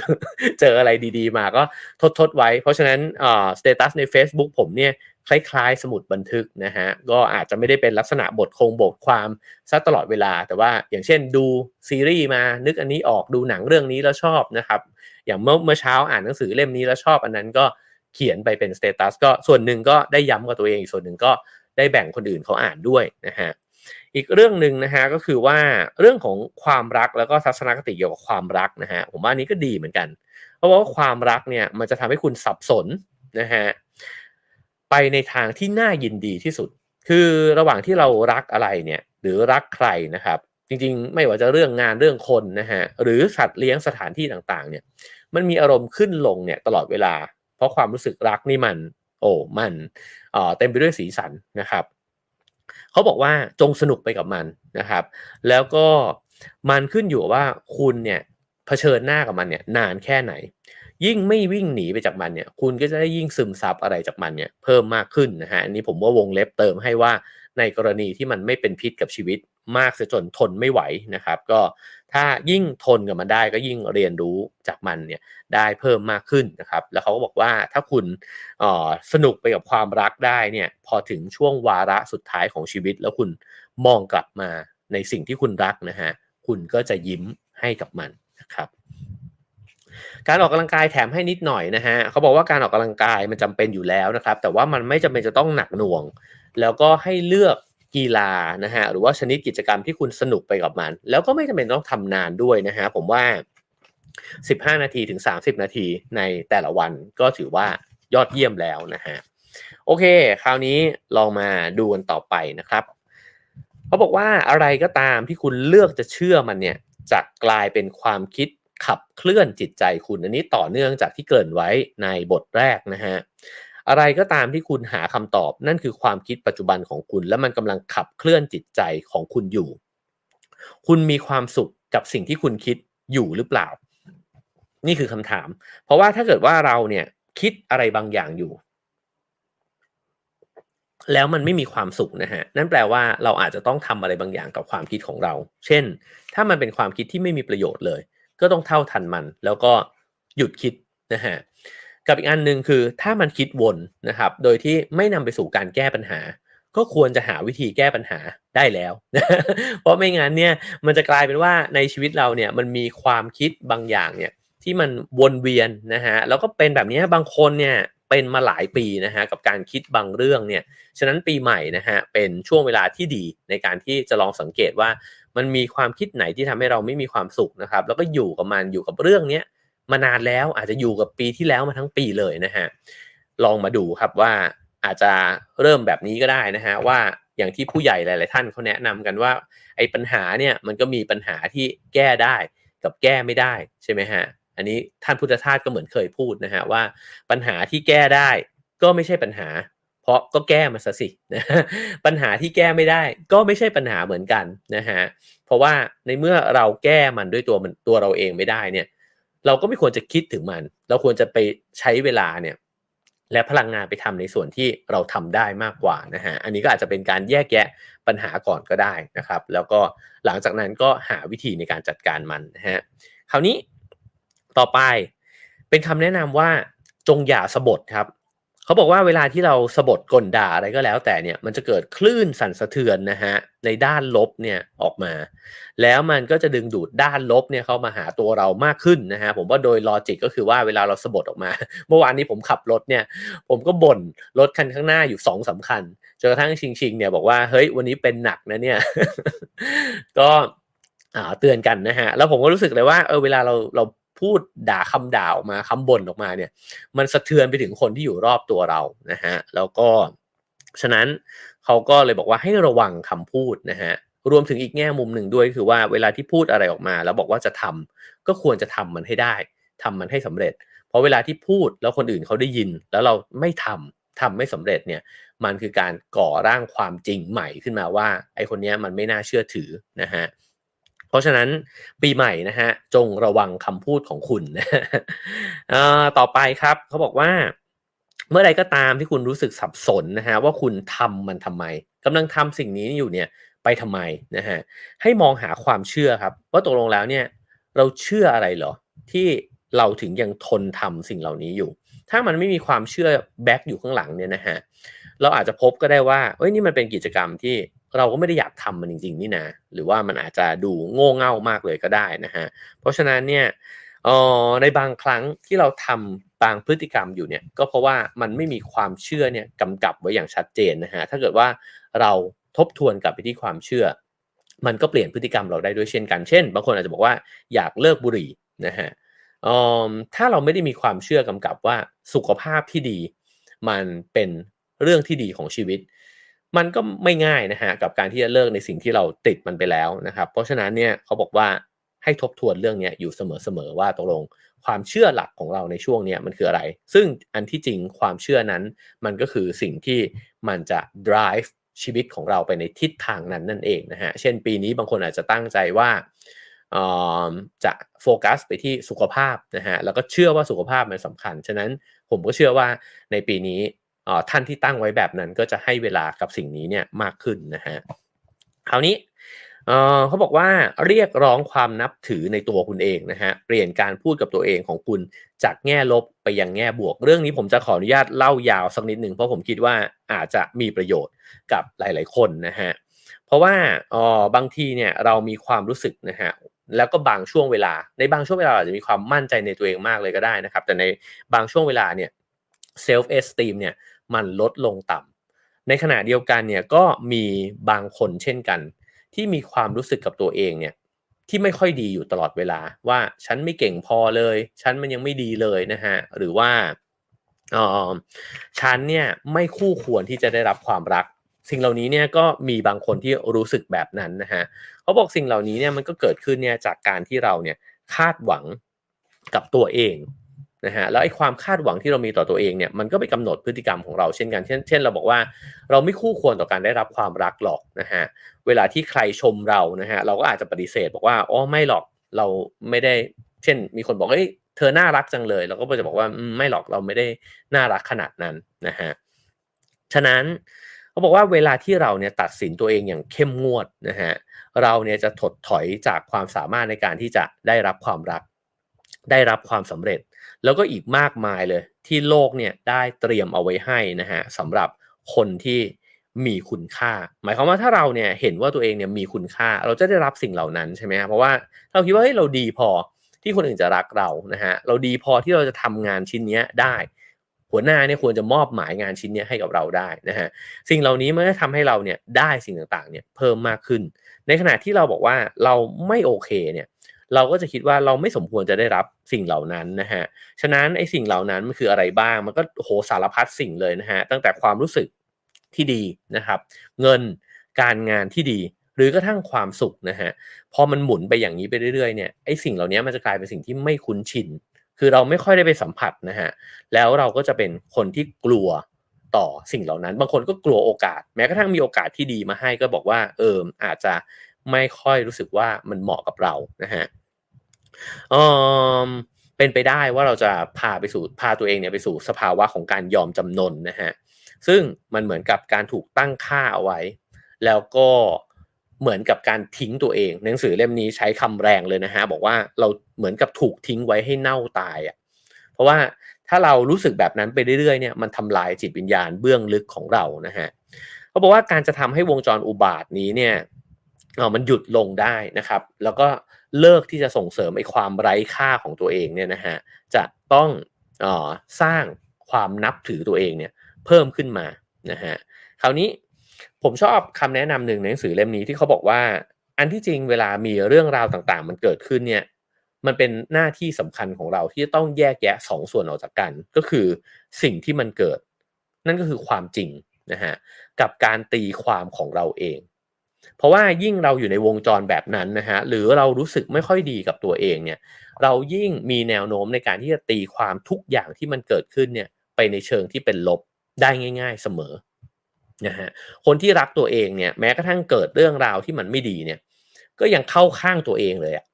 เจออะไรดีๆมาก็ทดทดไว้ เพราะฉะนั้นอ่อ status ใน Facebook ผมเนี่ยคล้ายๆ สมุดบันทึกนะฮะ ก็อาจจะไม่ได้เป็นลักษณะบทคงบทความซะตลอดเวลา แต่ว่าอย่างเช่นดูซีรีส์มา นึกอันนี้ออกดูหนังเรื่องนี้แล้วชอบนะครับ อย่างเมื่อเมื่อเช้าอ่านหนังสือเล่มนี้แล้วชอบอันนั้นก็ เขียนไปเป็น status ก็ส่วนหนึ่งก็ได้ย้ำกับตัวเองอีกส่วนหนึ่งก็ได้แบ่งคนอื่นเขาอ่านด้วยนะฮะอีกเรื่องหนึ่งนะฮะก็คือว่าเรื่องของความรักแล้วก็ทัศนคติเกี่ยวกับความรักนะฮะผมว่านี้ก็ดีเหมือนกัน เพราะว่าความรักเนี่ยมันจะทำให้คุณสับสนนะฮะไปในทางที่น่ายินดีที่สุด คือระหว่างที่เรารักอะไรเนี่ยหรือรักใครนะครับ จริงๆ ไม่ว่าจะเรื่องงานเรื่องคนนะฮะหรือสัตว์เลี้ยงสถานที่ต่างๆเนี่ยมันมีอารมณ์ขึ้นลงเนี่ยตลอดเวลา เพราะความรู้สึกรักนี่มัน โอ้มันเต็มไปด้วยสีสันนะครับเขาบอกว่าจงสนุกไปกับมันนะครับ แล้วก็มันขึ้นอยู่ว่าคุณเนี่ยเผชิญหน้ากับมันเนี่ยนานแค่ไหน ยิ่งไม่วิ่งหนีไปจากมันเนี่ย คุณก็จะได้ยิ่งซึมซับอะไรจากมันเนี่ยเพิ่มมากขึ้นนะฮะอันนี้ผมว่าวงเล็บเติมให้ว่าในกรณีที่มันไม่เป็นพิษกับชีวิต มากเสียจนทนไม่ไหวนะครับ ก็ถ้ายิ่งทนกับมันได้ก็ยิ่งเรียนรู้จากมันเนี่ยได้เพิ่มมากขึ้นนะครับ แล้วเขาก็บอกว่าถ้าคุณสนุกไปกับความรักได้เนี่ยพอถึงช่วงวาระสุดท้ายของชีวิต แล้วคุณมองกลับมาในสิ่งที่คุณรักนะฮะคุณก็จะยิ้มให้กับมันนะครับการออกกำลังกายแถมให้นิดหน่อยนะฮะเขาบอกว่าการออกกำลังกายมันจำเป็นอยู่แล้วนะครับ แต่ว่ามันไม่จำเป็นจะต้องหนักหน่วง แล้วก็ให้เลือก กีฬานะฮะหรือว่าชนิดกิจกรรมที่คุณสนุกไปกับมัน แล้วก็ไม่จำเป็นต้องทำนานด้วยนะฮะผมว่า 15 นาทีถึง 30 นาทีในแต่ละวันก็ถือว่ายอดเยี่ยมแล้วนะฮะโอเค คราวนี้ลองมาดูกันต่อไปนะครับเขาบอกว่าอะไรก็ตามที่คุณเลือกจะเชื่อมันเนี่ยจะกลายเป็นความคิดขับเคลื่อนจิตใจคุณ อันนี้ต่อเนื่องจากที่เกริ่นไว้ในบทแรกนะฮะ อะไรก็ตามที่คุณหาคำตอบ นั่นคือความคิดปัจจุบันของคุณ และมันกำลังขับเคลื่อนจิตใจของคุณอยู่ คุณมีความสุขกับสิ่งที่คุณคิดอยู่หรือเปล่า นี่คือคำถาม เพราะว่าถ้าเกิดว่าเราเนี่ยคิดอะไรบางอย่างอยู่ แล้วมันไม่มีความสุขนะฮะนั่นแปลว่าเราอาจจะต้องทำอะไรบางอย่างกับความคิดของเรา เช่น ถ้ามันเป็นความคิดที่ไม่มีประโยชน์เลย ก็ต้องเท่าทันมัน แล้วก็หยุดคิดนะฮะ กับอีกอันหนึ่งคือถ้ามันคิดวนนะครับ โดยที่ไม่นำไปสู่การแก้ปัญหา ก็ควรจะหาวิธีแก้ปัญหาได้แล้ว เพราะไม่งั้นเนี่ยมันจะกลายเป็นว่าในชีวิตเราเนี่ยมันมีความคิดบางอย่างเนี่ยที่มันวนเวียนนะฮะแล้วก็เป็นแบบนี้บางคนเนี่ยเป็นมาหลายปีนะฮะกับการคิดบางเรื่องเนี่ยฉะนั้นปีใหม่นะฮะเป็นช่วงเวลาที่ดีในการที่จะลองสังเกตว่ามันมีความคิดไหนที่ทำให้เราไม่มีความสุขนะครับ แล้วก็อยู่กับมันอยู่กับเรื่องเนี้ย มานานแล้วอาจจะอยู่กับปีที่แล้วมาทั้งปีเลยนะฮะลองมาดูครับว่าอาจจะเริ่มแบบนี้ก็ได้นะฮะว่าอย่างที่ผู้ใหญ่หลาย ๆ ท่านเขาแนะนำกันว่าไอ้ปัญหาเนี่ยมันก็มีปัญหาที่แก้ได้กับแก้ไม่ได้ใช่ไหมฮะอันนี้ท่านพุทธทาสก็เหมือนเคยพูดนะฮะว่าปัญหาที่แก้ได้ก็ไม่ใช่ปัญหา เพราะก็แก้มาซะสินะปัญหาที่แก้ไม่ได้ก็ไม่ใช่ปัญหาเหมือนกันนะฮะเพราะว่าในเมื่อเราแก้มันด้วยตัวมันตัวเราเองไม่ได้เนี่ย เราก็ไม่ควรจะคิดถึงมัน เราควรจะไปใช้เวลาเนี่ยและพลังงานไปทำในส่วนที่เราทำได้มากกว่านะฮะ อันนี้ก็อาจจะเป็นการแยกแยะปัญหาก่อนก็ได้นะครับ แล้วก็หลังจากนั้นก็หาวิธีในการจัดการมันนะฮะ คราวนี้ต่อไปเป็นคำแนะนำว่าจงอย่าสะบดครับ เขาบอกว่าเวลาที่เราสบดกลด่าอะไรก็แล้ว แต่เนี่ยมันจะเกิดคลื่นสั่นสะเทือนนะฮะในด้านลบเนี่ยออกมา แล้วมันก็จะดึงดูดด้านลบเนี่ยเข้ามาหาตัวเรามากขึ้นนะฮะผมว่าโดยลอจิกก็คือว่าเวลาเราสบดออกมา เมื่อวานนี้ผมขับรถเนี่ย ผมก็บ่นรถคันข้างหน้าอยู่สองสาคัญจนกระทั่งชิงชิงเนี่ยบอกว่าเฮ้ยวันนี้เป็นหนักนะเนี่ยก็เตือนกันนะฮะแล้วผมก็รู้สึกเลยว่าเออเวลาเราเรา พูดด่าคำด่าออกมาคำบ่นออกมาเนี่ย มันสะเทือนไปถึงคนที่อยู่รอบตัวเรานะฮะแล้วก็ฉะนั้นเขาก็เลยบอกว่าให้ระวังคำพูดนะฮะรวมถึงอีกแง่มุมหนึ่งด้วยคือว่าเวลาที่พูดอะไรออกมา แล้วบอกว่าจะทำก็ควรจะทำมันให้ได้ทำมันให้สำเร็จ เพราะเวลาที่พูดแล้วคนอื่นเขาได้ยิน แล้วเราไม่ทำทำไม่สำเร็จเนี่ยมันคือการก่อร่างความจริงใหม่ขึ้นมาว่าไอคนนี้มันไม่น่าเชื่อถือนะฮะ เพราะฉะนั้นปีใหม่นะฮะจงระวังคำพูดของคุณนะต่อไปครับเขาบอกว่า เมื่อใดก็ตามที่คุณรู้สึกสับสนนะฮะว่าคุณทำมันทำไมกำลังทำสิ่งนี้อยู่เนี่ยไปทำไมนะฮะให้มองหาความเชื่อครับ ว่าตกลงแล้วเนี่ยเราเชื่ออะไรเหรอที่เราถึงยังทนทำสิ่งเหล่านี้อยู่ ถ้ามันไม่มีความเชื่อแบ็กอยู่ข้างหลังเนี่ยนะฮะเราอาจจะพบก็ได้ว่าเอ้ยนี่มันเป็นกิจกรรมที่ เราก็ไม่ได้อยากทำมันจริง ๆ นี่นะหรือว่ามันอาจจะดูโง่เง่ามากเลยก็ได้นะฮะเพราะฉะนั้นเนี่ยออในบางครั้งที่เราทำบางพฤติกรรมอยู่เนี่ยก็เพราะว่ามันไม่มีความเชื่อเนี่ยกำกับไว้อย่างชัดเจนนะฮะถ้าเกิดว่าเราทบทวนกลับไปที่ความเชื่อ มันก็เปลี่ยนพฤติกรรมเราได้ด้วยเช่นกันเช่น บางคนอาจจะบอกว่าอยากเลิกบุหรี่นะฮะถ้าเราไม่ได้มีความเชื่อกำกับว่าสุขภาพที่ดี มันเป็นเรื่องที่ดีของชีวิต มันก็ไม่ง่ายนะฮะกับการที่จะเลิกในสิ่งที่เราติดมันไปแล้วนะครับ เพราะฉะนั้นเนี่ยเขาบอกว่าให้ทบทวนเรื่องนี้อยู่เสมอๆว่าตกลงความเชื่อหลักของเราในช่วงนี้มันคืออะไร ซึ่งอันที่จริงความเชื่อนั้น มันก็คือสิ่งที่มันจะ drive ชีวิตของเราไปในทิศทางนั้นนั่นเองนะฮะ เช่นปีนี้บางคนอาจจะตั้งใจว่าจะโฟกัสไปที่สุขภาพนะฮะ แล้วก็เชื่อว่าสุขภาพมันสำคัญ ฉะนั้นผมก็เชื่อว่าในปีนี้ ท่านที่ตั้งไว้แบบนั้นก็จะให้เวลากับสิ่งนี้เนี่ยมากขึ้นนะฮะคราวนี้เขาบอกว่าเรียกร้องความนับถือในตัวคุณเองนะฮะเปลี่ยนการพูดกับตัวเองของคุณจากแง่ลบไปยังแง่บวก เรื่องนี้ผมจะขออนุญาตเล่ายาวสักนิดหนึ่งเพราะผมคิดว่าอาจจะมีประโยชน์กับหลาย ๆ คนนะฮะเพราะว่าอ๋อบางทีเนี่ยเรามีความรู้สึกนะฮะแล้วก็บางช่วงเวลา ในบางช่วงเวลาอาจจะมีความมั่นใจในตัวเองมากเลยก็ได้นะครับ แต่ในบางช่วงเวลาเนี่ย self-esteem เนี่ย มันลดลงต่ำในขณะเดียวกันเนี่ยก็มีบางคนเช่นกัน ที่มีความรู้สึกกับตัวเองเนี่ยที่ไม่ค่อยดีอยู่ตลอดเวลาว่าฉันไม่เก่งพอเลย ฉันมันยังไม่ดีเลยนะฮะหรือว่าออฉันเนี่ยไม่คู่ควรที่จะได้รับความรัก สิ่งเหล่านี้เนี่ยก็มีบางคนที่รู้สึกแบบนั้นนะฮะเขาบอกสิ่งเหล่านี้เนี่ยมันก็เกิดขึ้นเนี่ยจากการที่เราเนี่ยคาดหวังกับตัวเอง นะฮะแล้วไอ้ความคาดหวังที่เรามีต่อตัวเองเนี่ยมันก็ไปกำหนดพฤติกรรมของเราเช่นกัน เช่นเช่นเราบอกว่าเราไม่คู่ควรต่อการได้รับความรักหรอกนะฮะเวลาที่ใครชมเรานะฮะเราก็อาจจะปฏิเสธบอกว่าอ๋อไม่หรอกเราไม่ได้ เช่น มีคนบอกเฮ้ยเธอน่ารักจังเลย เราก็จะบอกว่าไม่หรอกเราไม่ได้น่ารักขนาดนั้นนะฮะฉะนั้นเขาบอกว่าเวลาที่เราเนี่ยตัดสินตัวเองอย่างเข้มงวดนะฮะเราเนี่ยจะถดถอยจากความสามารถในการที่จะได้รับความรัก ได้รับความสำเร็จ แล้วก็อีกมากมายเลย ที่โลกเนี่ยได้เตรียมเอาไว้ให้นะฮะสำหรับคนที่มีคุณค่า หมายความว่าถ้าเราเนี่ยเห็นว่าตัวเองเนี่ยมีคุณค่า เราจะได้รับสิ่งเหล่านั้นใช่ไหมเพราะว่าเราคิดว่าเฮ้ยเราดีพอที่คนอื่นจะรักเรานะฮะเราดีพอที่เราจะทำงานชิ้นนี้ได้ หัวหน้าเนี่ยควรจะมอบหมายงานชิ้นนี้ให้กับเราได้นะฮะสิ่งเหล่านี้มันจะทำให้เราเนี่ยได้สิ่งต่างๆเนี่ยเพิ่มมากขึ้น ในขณะที่เราบอกว่าเราไม่โอเคเนี่ย เราก็จะคิดว่าเราไม่สมควรจะได้รับสิ่งเหล่านั้นนะฮะ ฉะนั้นไอ้สิ่งเหล่านั้นมันคืออะไรบ้าง มันก็โหสารพัดสิ่งเลยนะฮะ ตั้งแต่ความรู้สึกที่ดีนะครับ เงิน การงานที่ดี หรือกระทั่งความสุขนะฮะ พอมันหมุนไปอย่างนี้ไปเรื่อยๆเนี่ย ไอ้สิ่งเหล่านี้มันจะกลายเป็นสิ่งที่ไม่คุ้นชิน คือเราไม่ค่อยได้ไปสัมผัสนะฮะ แล้วเราก็จะเป็นคนที่กลัวต่อสิ่งเหล่านั้น บางคนก็กลัวโอกาส แม้กระทั่งมีโอกาสที่ดีมาให้ก็บอกว่า เอออาจจะไม่ค่อยรู้สึกว่ามันเหมาะกับเรานะฮะ ออเป็นไปได้ว่าเราจะพาไปสู่พาตัวเองเนี่ยไปสู่สภาวะของการยอมจำนนนะฮะซึ่งมันเหมือนกับการถูกตั้งค่าเอาไว้ แล้วก็เหมือนกับการทิ้งตัวเอง หนังสือเล่มนี้ใช้คำแรงเลยนะฮะบอกว่าเราเหมือนกับถูกทิ้งไว้ให้เน่าตายอะ่ะเพราะว่าถ้าเรารู้สึกแบบนั้นไปเรื่อยๆเนี่ยมันทำลายจิตวิญญาณเบื้องลึกของเรานะฮะเขาบอกว่าการจะทำให้วงจรอุบาทนี้เนี่ย มันหยุดลงได้นะครับ แล้วก็เลิกที่จะส่งเสริมไอ้ความไร้ค่าของตัวเองเนี่ยนะฮะจะต้องออสร้างความนับถือตัวเองเนี่ยเพิ่มขึ้นมานะฮะคราวนี้ผมชอบคำแนะนำหนึ่งในหนังสือเล่มนี้ที่เขาบอกว่า อันที่จริงเวลามีเรื่องราวต่างๆ มันเกิดขึ้นเนี่ยมันเป็นหน้าที่สำคัญของเราที่จะต้องแยกแยะสองส่วนออกจากกัน ก็คือสิ่งที่มันเกิด นั่นก็คือความจริงนะฮะกับการตีความของเราเอง เพราะว่ายิ่งเราอยู่ในวงจรแบบนั้นนะฮะหรือเรารู้สึกไม่ค่อยดีกับตัวเองเนี่ยเรายิ่งมีแนวโน้มในการที่จะตีความทุกอย่างที่มันเกิดขึ้นเนี่ยไปในเชิงที่เป็นลบได้ง่าย ๆเสมอนะฮะคนที่รักตัวเองเนี่ยแม้กระทั่งเกิดเรื่องราวที่มันไม่ดีเนี่ยก็ยังเข้าข้างตัวเองเลยอะ่ะ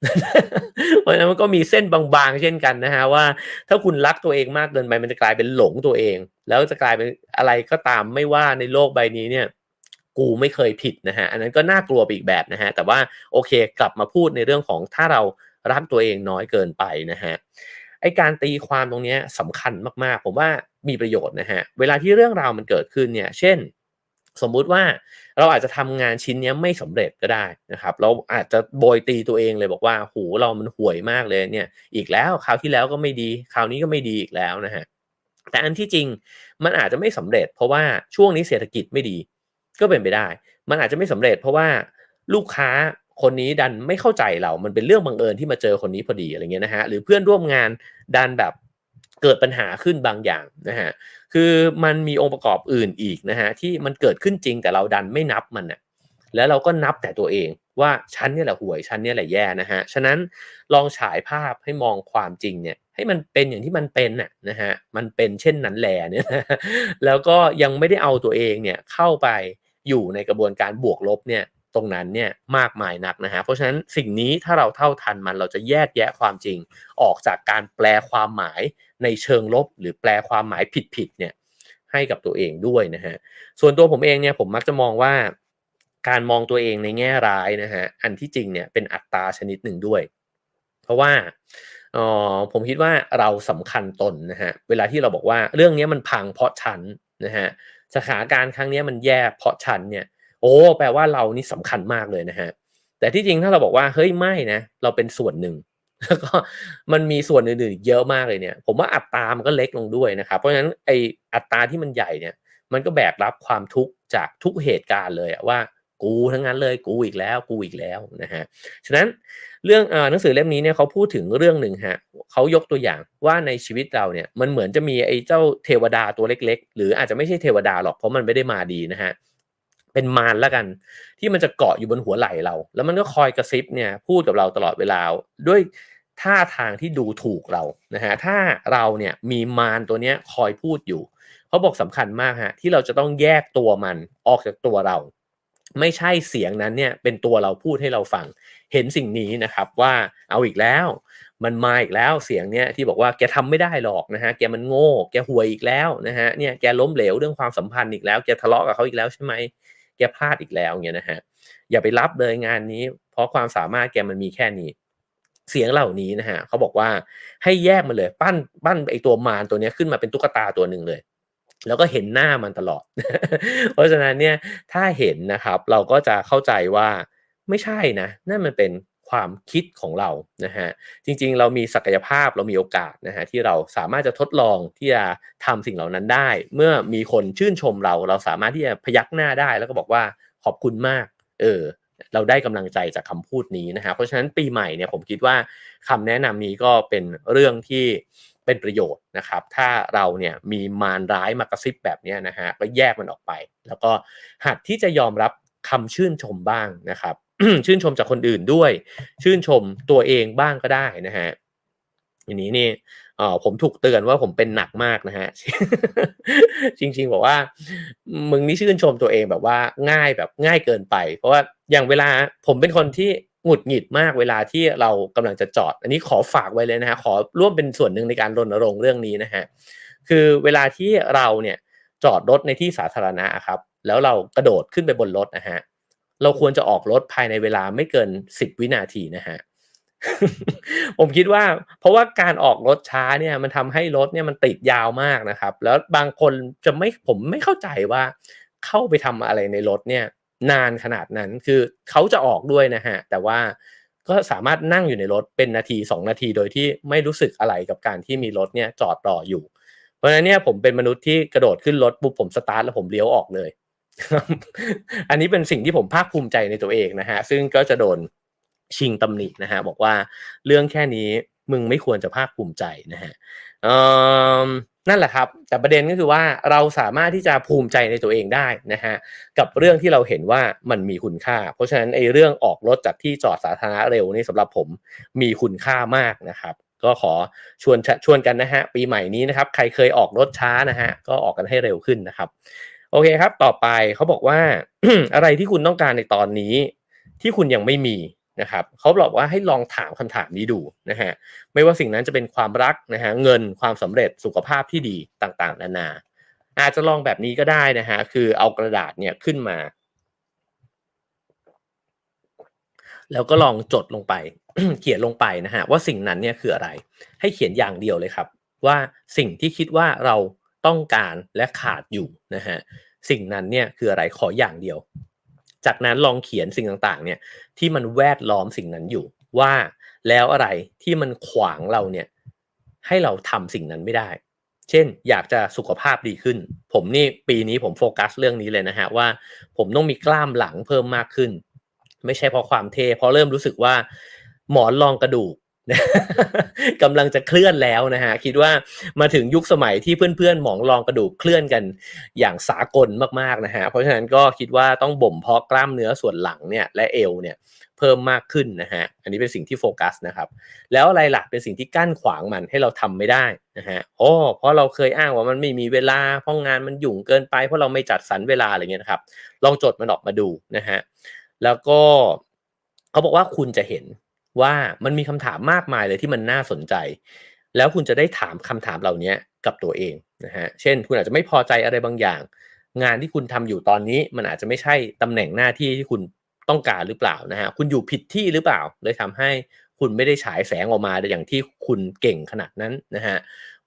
เพราะฉะนั้นมันก็มีเส้นบางๆ เช่นกันนะฮะว่า ถ้าคุณรักตัวเองมากเกินไปมันจะกลายเป็นหลงตัวเอง แล้วจะกลายเป็นอะไรก็ตามไม่ว่าในโลกใบนี้เนี่ย กูไม่เคยผิดนะฮะอันนั้นก็น่ากลัวไปอีกแบบนะฮะแต่ว่าโอเคกลับมาพูดในเรื่องของถ้าเรารักตัวเองน้อยเกินไปนะฮะไอการตีความตรงนี้สำคัญมากๆ ผมว่ามีประโยชน์นะฮะเวลาที่เรื่องราวมันเกิดขึ้นเนี่ยเช่น สมมุติว่าเราอาจจะทำงานชิ้นนี้ไม่สำเร็จก็ได้นะครับเราอาจจะโบยตีตัวเองเลยบอกว่าหูเรามันห่วยมากเลยเนี่ยอีกแล้วคราวที่แล้วก็ไม่ดี คราวนี้ก็ไม่ดีอีกแล้วนะฮะแต่อันที่จริงมันอาจจะไม่สำเร็จ เพราะว่าช่วงนี้เศรษฐกิจไม่ดี ก็เป็นไปได้ มันอาจจะไม่สำเร็จ เพราะว่าลูกค้าคนนี้ดันไม่เข้าใจเรา มันเป็นเรื่องบังเอิญที่มาเจอคนนี้พอดีอะไรเงี้ยนะฮะ หรือเพื่อนร่วมงานดันแบบเกิดปัญหาขึ้นบางอย่างนะฮะ คือมันมีองค์ประกอบอื่นอีกนะฮะที่มันเกิดขึ้นจริงแต่เราดันไม่นับมันนะแล้วเราก็นับแต่ตัวเองว่าฉันเนี่ยแหละห่วยฉันเนี่ยแหละแย่นะฮะ ฉะนั้นลองฉายภาพให้มองความจริงเนี่ยให้มันเป็นอย่างที่มันเป็นน่ะนะฮะ มันเป็นเช่นนั้นแหละเนี่ย แล้วก็ยังไม่ได้เอาตัวเองเนี่ยเข้าไป อยู่ในกระบวนการบวกลบเนี่ยตรงนั้นเนี่ยมากมายนักนะฮะเพราะฉะนั้นสิ่งนี้ถ้าเราเท่าทันมันเราจะแยกแยะความจริง ออกจากการแปลความหมายในเชิงลบ หรือแปลความหมายผิดๆเนี่ยให้กับตัวเองด้วยนะฮะส่วนตัวผมเองเนี่ยผมมักจะมองว่าการมองตัวเองในแง่ร้ายนะฮะอันที่จริงเนี่ยเป็นอัตราชนิดหนึ่งด้วย เพราะว่าออผมคิดว่าเราสำคัญตนนะฮะเวลาที่เราบอกว่าเรื่องนี้มันพังเพราะฉันนะฮะ สถานการณ์ครั้งนี้มันแย่เพราะฉันเนี่ย โอ้แปลว่าเรานี่สำคัญมากเลยนะฮะแต่ที่จริงถ้าเราบอกว่าเฮ้ยไม่นะ เราเป็นส่วนหนึ่งแล้วก็มันมีส่วนอื่นๆเยอะมากเลยเนี่ย ผมว่าอัตรามันก็เล็กลงด้วยนะครับ เพราะฉะนั้นไออัตราที่มันใหญ่เนี่ย มันก็แบกรับความทุกข์จากทุกเหตุการณ์เลยว่า กูทั้งนั้นเลยกูอีกแล้วกูอีกแล้วนะฮะฉะนั้นเรื่องหนังสือเล่มนี้เนี่ยเขาพูดถึงเรื่องหนึ่งฮะเขายกตัวอย่างว่าในชีวิตเราเนี่ยมันเหมือนจะมีไอ้เจ้าเทวดาตัวเล็ก ๆ หรืออาจจะไม่ใช่เทวดาหรอกเพราะมันไม่ได้มาดีนะฮะเป็นมารแล้วกัน ที่มันจะเกาะอยู่บนหัวไหล่เรา แล้วมันก็คอยกระซิบเนี่ยพูดกับเราตลอดเวลาด้วยท่าทางที่ดูถูกเรานะฮะถ้าเราเนี่ยมีมารตัวเนี้ยคอยพูดอยู่เขาบอกสำคัญมากฮะที่เราจะต้องแยกตัวมันออกจากตัวเรา ไม่ใช่เสียงนั้นเนี่ยเป็นตัวเราพูดให้เราฟัง เห็นสิ่งนี้นะครับว่าเอาอีกแล้ว มันมาอีกแล้วเสียงเนี้ยที่บอกว่าแกทำไม่ได้หรอกนะฮะแกมันโง่ แกห่วยอีกแล้วนะฮะเนี่ยแกล้มเหลวเรื่องความสัมพันธ์อีกแล้วแกทะเลาะกับเขาอีกแล้วใช่ไหมแกพลาดอีกแล้วเนี่ยนะฮะอย่าไปรับเลยงานนี้ เพราะความสามารถแกมันมีแค่นี้ เสียงเหล่านี้นะฮะเขาบอกว่าให้แยกมันเลย ปั้นปั้นไอตัวมารตัวนี้ขึ้นมาเป็นตุ๊กตาตัวหนึ่งเลย แล้วก็เห็นหน้ามันตลอด เพราะฉะนั้นเนี่ยถ้าเห็นนะครับเราก็จะเข้าใจว่าไม่ใช่นะนั่นมันเป็นความคิดของเรานะฮะจริงๆ เรามีศักยภาพเรามีโอกาสนะฮะที่เราสามารถจะทดลองที่จะทำสิ่งเหล่านั้นได้ เมื่อมีคนชื่นชมเรา เราสามารถที่จะพยักหน้าได้ แล้วก็บอกว่าขอบคุณมาก เออ เราได้กำลังใจจากคำพูดนี้นะฮะเพราะฉะนั้นปีใหม่เนี่ยผมคิดว่าคำแนะนำนี้ก็เป็นเรื่องที่ เป็นประโยชน์นะครับ ถ้าเราเนี่ยมีมารร้ายมากระซิบแบบนี้นะฮะก็แยกมันออกไป แล้วก็หัดที่จะยอมรับคำชื่นชมบ้างนะครับ ชื่นชมจากคนอื่นด้วย ชื่นชมตัวเองบ้างก็ได้นะฮะอย่างนี้นี่เออผมถูกเตือนว่าผมเป็นหนักมากนะฮะ จริง ๆ บอกว่า มึงนี่ชื่นชมตัวเองแบบว่าง่ายแบบง่ายเกินไป เพราะว่าอย่างเวลาผมเป็นคนที่ หงุดหงิดมากเวลาที่เรากำลังจะจอด อันนี้ขอฝากไว้เลยนะฮะขอร่วมเป็นส่วนหนึ่งในการรณรงค์เรื่องนี้นะฮะคือเวลาที่เราเนี่ยจอดรถในที่สาธารณะครับ แล้วเรากระโดดขึ้นไปบนรถนะฮะเราควรจะออกรถภายในเวลาไม่เกิน 10 วินาทีนะฮะผมคิดว่า เพราะว่าการออกรถช้าเนี่ยมันทำให้รถเนี่ยมันติดยาวมากนะครับ แล้วบางคนจะไม่ผมไม่เข้าใจว่าเข้าไปทำอะไรในรถเนี่ย นานขนาดนั้น คือเขาจะออกด้วยนะฮะ แต่ว่าก็สามารถนั่งอยู่ในรถเป็นนาที 2 นาทีโดยที่ไม่รู้สึกอะไรกับการที่มีรถเนี่ยจอดรออยู่ เพราะฉะนั้นเนี่ยผมเป็นมนุษย์ที่กระโดดขึ้นรถปุ๊บผมสตาร์ทแล้วผมเลี้ยวออกเลย อันนี้เป็นสิ่งที่ผมภาคภูมิใจในตัวเองนะฮะ ซึ่งก็จะโดนชิงตำหนินะฮะบอกว่าเรื่องแค่นี้มึงไม่ควรจะภาคภูมิใจนะฮะ นั่นแหละครับ แต่ประเด็นก็คือว่าเราสามารถที่จะภูมิใจในตัวเองได้นะฮะกับเรื่องที่เราเห็นว่ามันมีคุณค่า เพราะฉะนั้นไอ้เรื่องออกรถจากที่จอดสาธารณะเร็วนี่สำหรับผมมีคุณค่ามากนะครับก็ขอชวนชวนกันนะฮะปีใหม่นี้นะครับใครเคยออกรถช้านะฮะก็ออกกันให้เร็วขึ้นนะครับ โอเคครับ ต่อไปเขาบอกว่าอะไรที่คุณต้องการในตอนนี้ ที่คุณยังไม่มี นะครับเขาบอกว่าให้ลองถามคำถามนี้ดูนะฮะไม่ว่าสิ่งนั้นจะเป็นความรักนะฮะเงินความสำเร็จสุขภาพที่ดีต่างๆ นานา อาจจะลองแบบนี้ก็ได้นะฮะคือเอากระดาษเนี่ยขึ้นมา แล้วก็ลองจดลงไป เขียนลงไปนะฮะว่าสิ่งนั้นเนี่ยคืออะไร ให้เขียนอย่างเดียวเลยครับ ว่าสิ่งที่คิดว่าเราต้องการและขาดอยู่นะฮะสิ่งนั้นเนี่ยคืออะไรขออย่างเดียว จากนั้นลองเขียนสิ่งต่างๆเนี่ยที่มันแวดล้อมสิ่งนั้นอยู่ ว่าแล้วอะไรที่มันขวางเราเนี่ยให้เราทำสิ่งนั้นไม่ได้ เช่น อยากจะสุขภาพดีขึ้น ผมนี่ปีนี้ผมโฟกัสเรื่องนี้เลยนะฮะว่า ผมต้องมีกล้ามหลังเพิ่มมากขึ้น ไม่ใช่เพราะความเทเพราะเริ่มรู้สึกว่า หมอนรองกระดูก กำลังจะเคลื่อนแล้วนะฮะคิดว่ามาถึงยุคสมัยที่เพื่อนๆหมองรองกระดูกเคลื่อนกันอย่างสากลมากๆนะฮะเพราะฉะนั้นก็คิดว่าต้องบ่มเพาะกล้ามเนื้อส่วนหลังเนี่ยและเอวเนี่ยเพิ่มมากขึ้นนะฮะอันนี้เป็นสิ่งที่โฟกัสนะครับ แล้วอะไรหล่ะเป็นสิ่งที่กั้นขวางมันให้เราทำไม่ได้นะฮะโอ้เพราะเราเคยอ้างว่ามันไม่มีเวลาเพราะงานมันยุ่งเกินไป เพราะเราไม่จัดสรรเวลาอะไรเงี้ยนะครับ ลองจดมันออกมาดูนะฮะแล้วก็เขาบอกว่าคุณจะเห็น ว่ามันมีคำถามมากมายเลยที่มันน่าสนใจ แล้วคุณจะได้ถามคำถามเหล่านี้กับตัวเองนะฮะเช่น คุณอาจจะไม่พอใจอะไรบางอย่าง งานที่คุณทำอยู่ตอนนี้มันอาจจะไม่ใช่ตำแหน่งหน้าที่ที่คุณต้องการหรือเปล่านะฮะคุณอยู่ผิดที่หรือเปล่าเลยทำให้คุณไม่ได้ฉายแสงออกมาอย่างที่คุณเก่งขนาดนั้นนะฮะ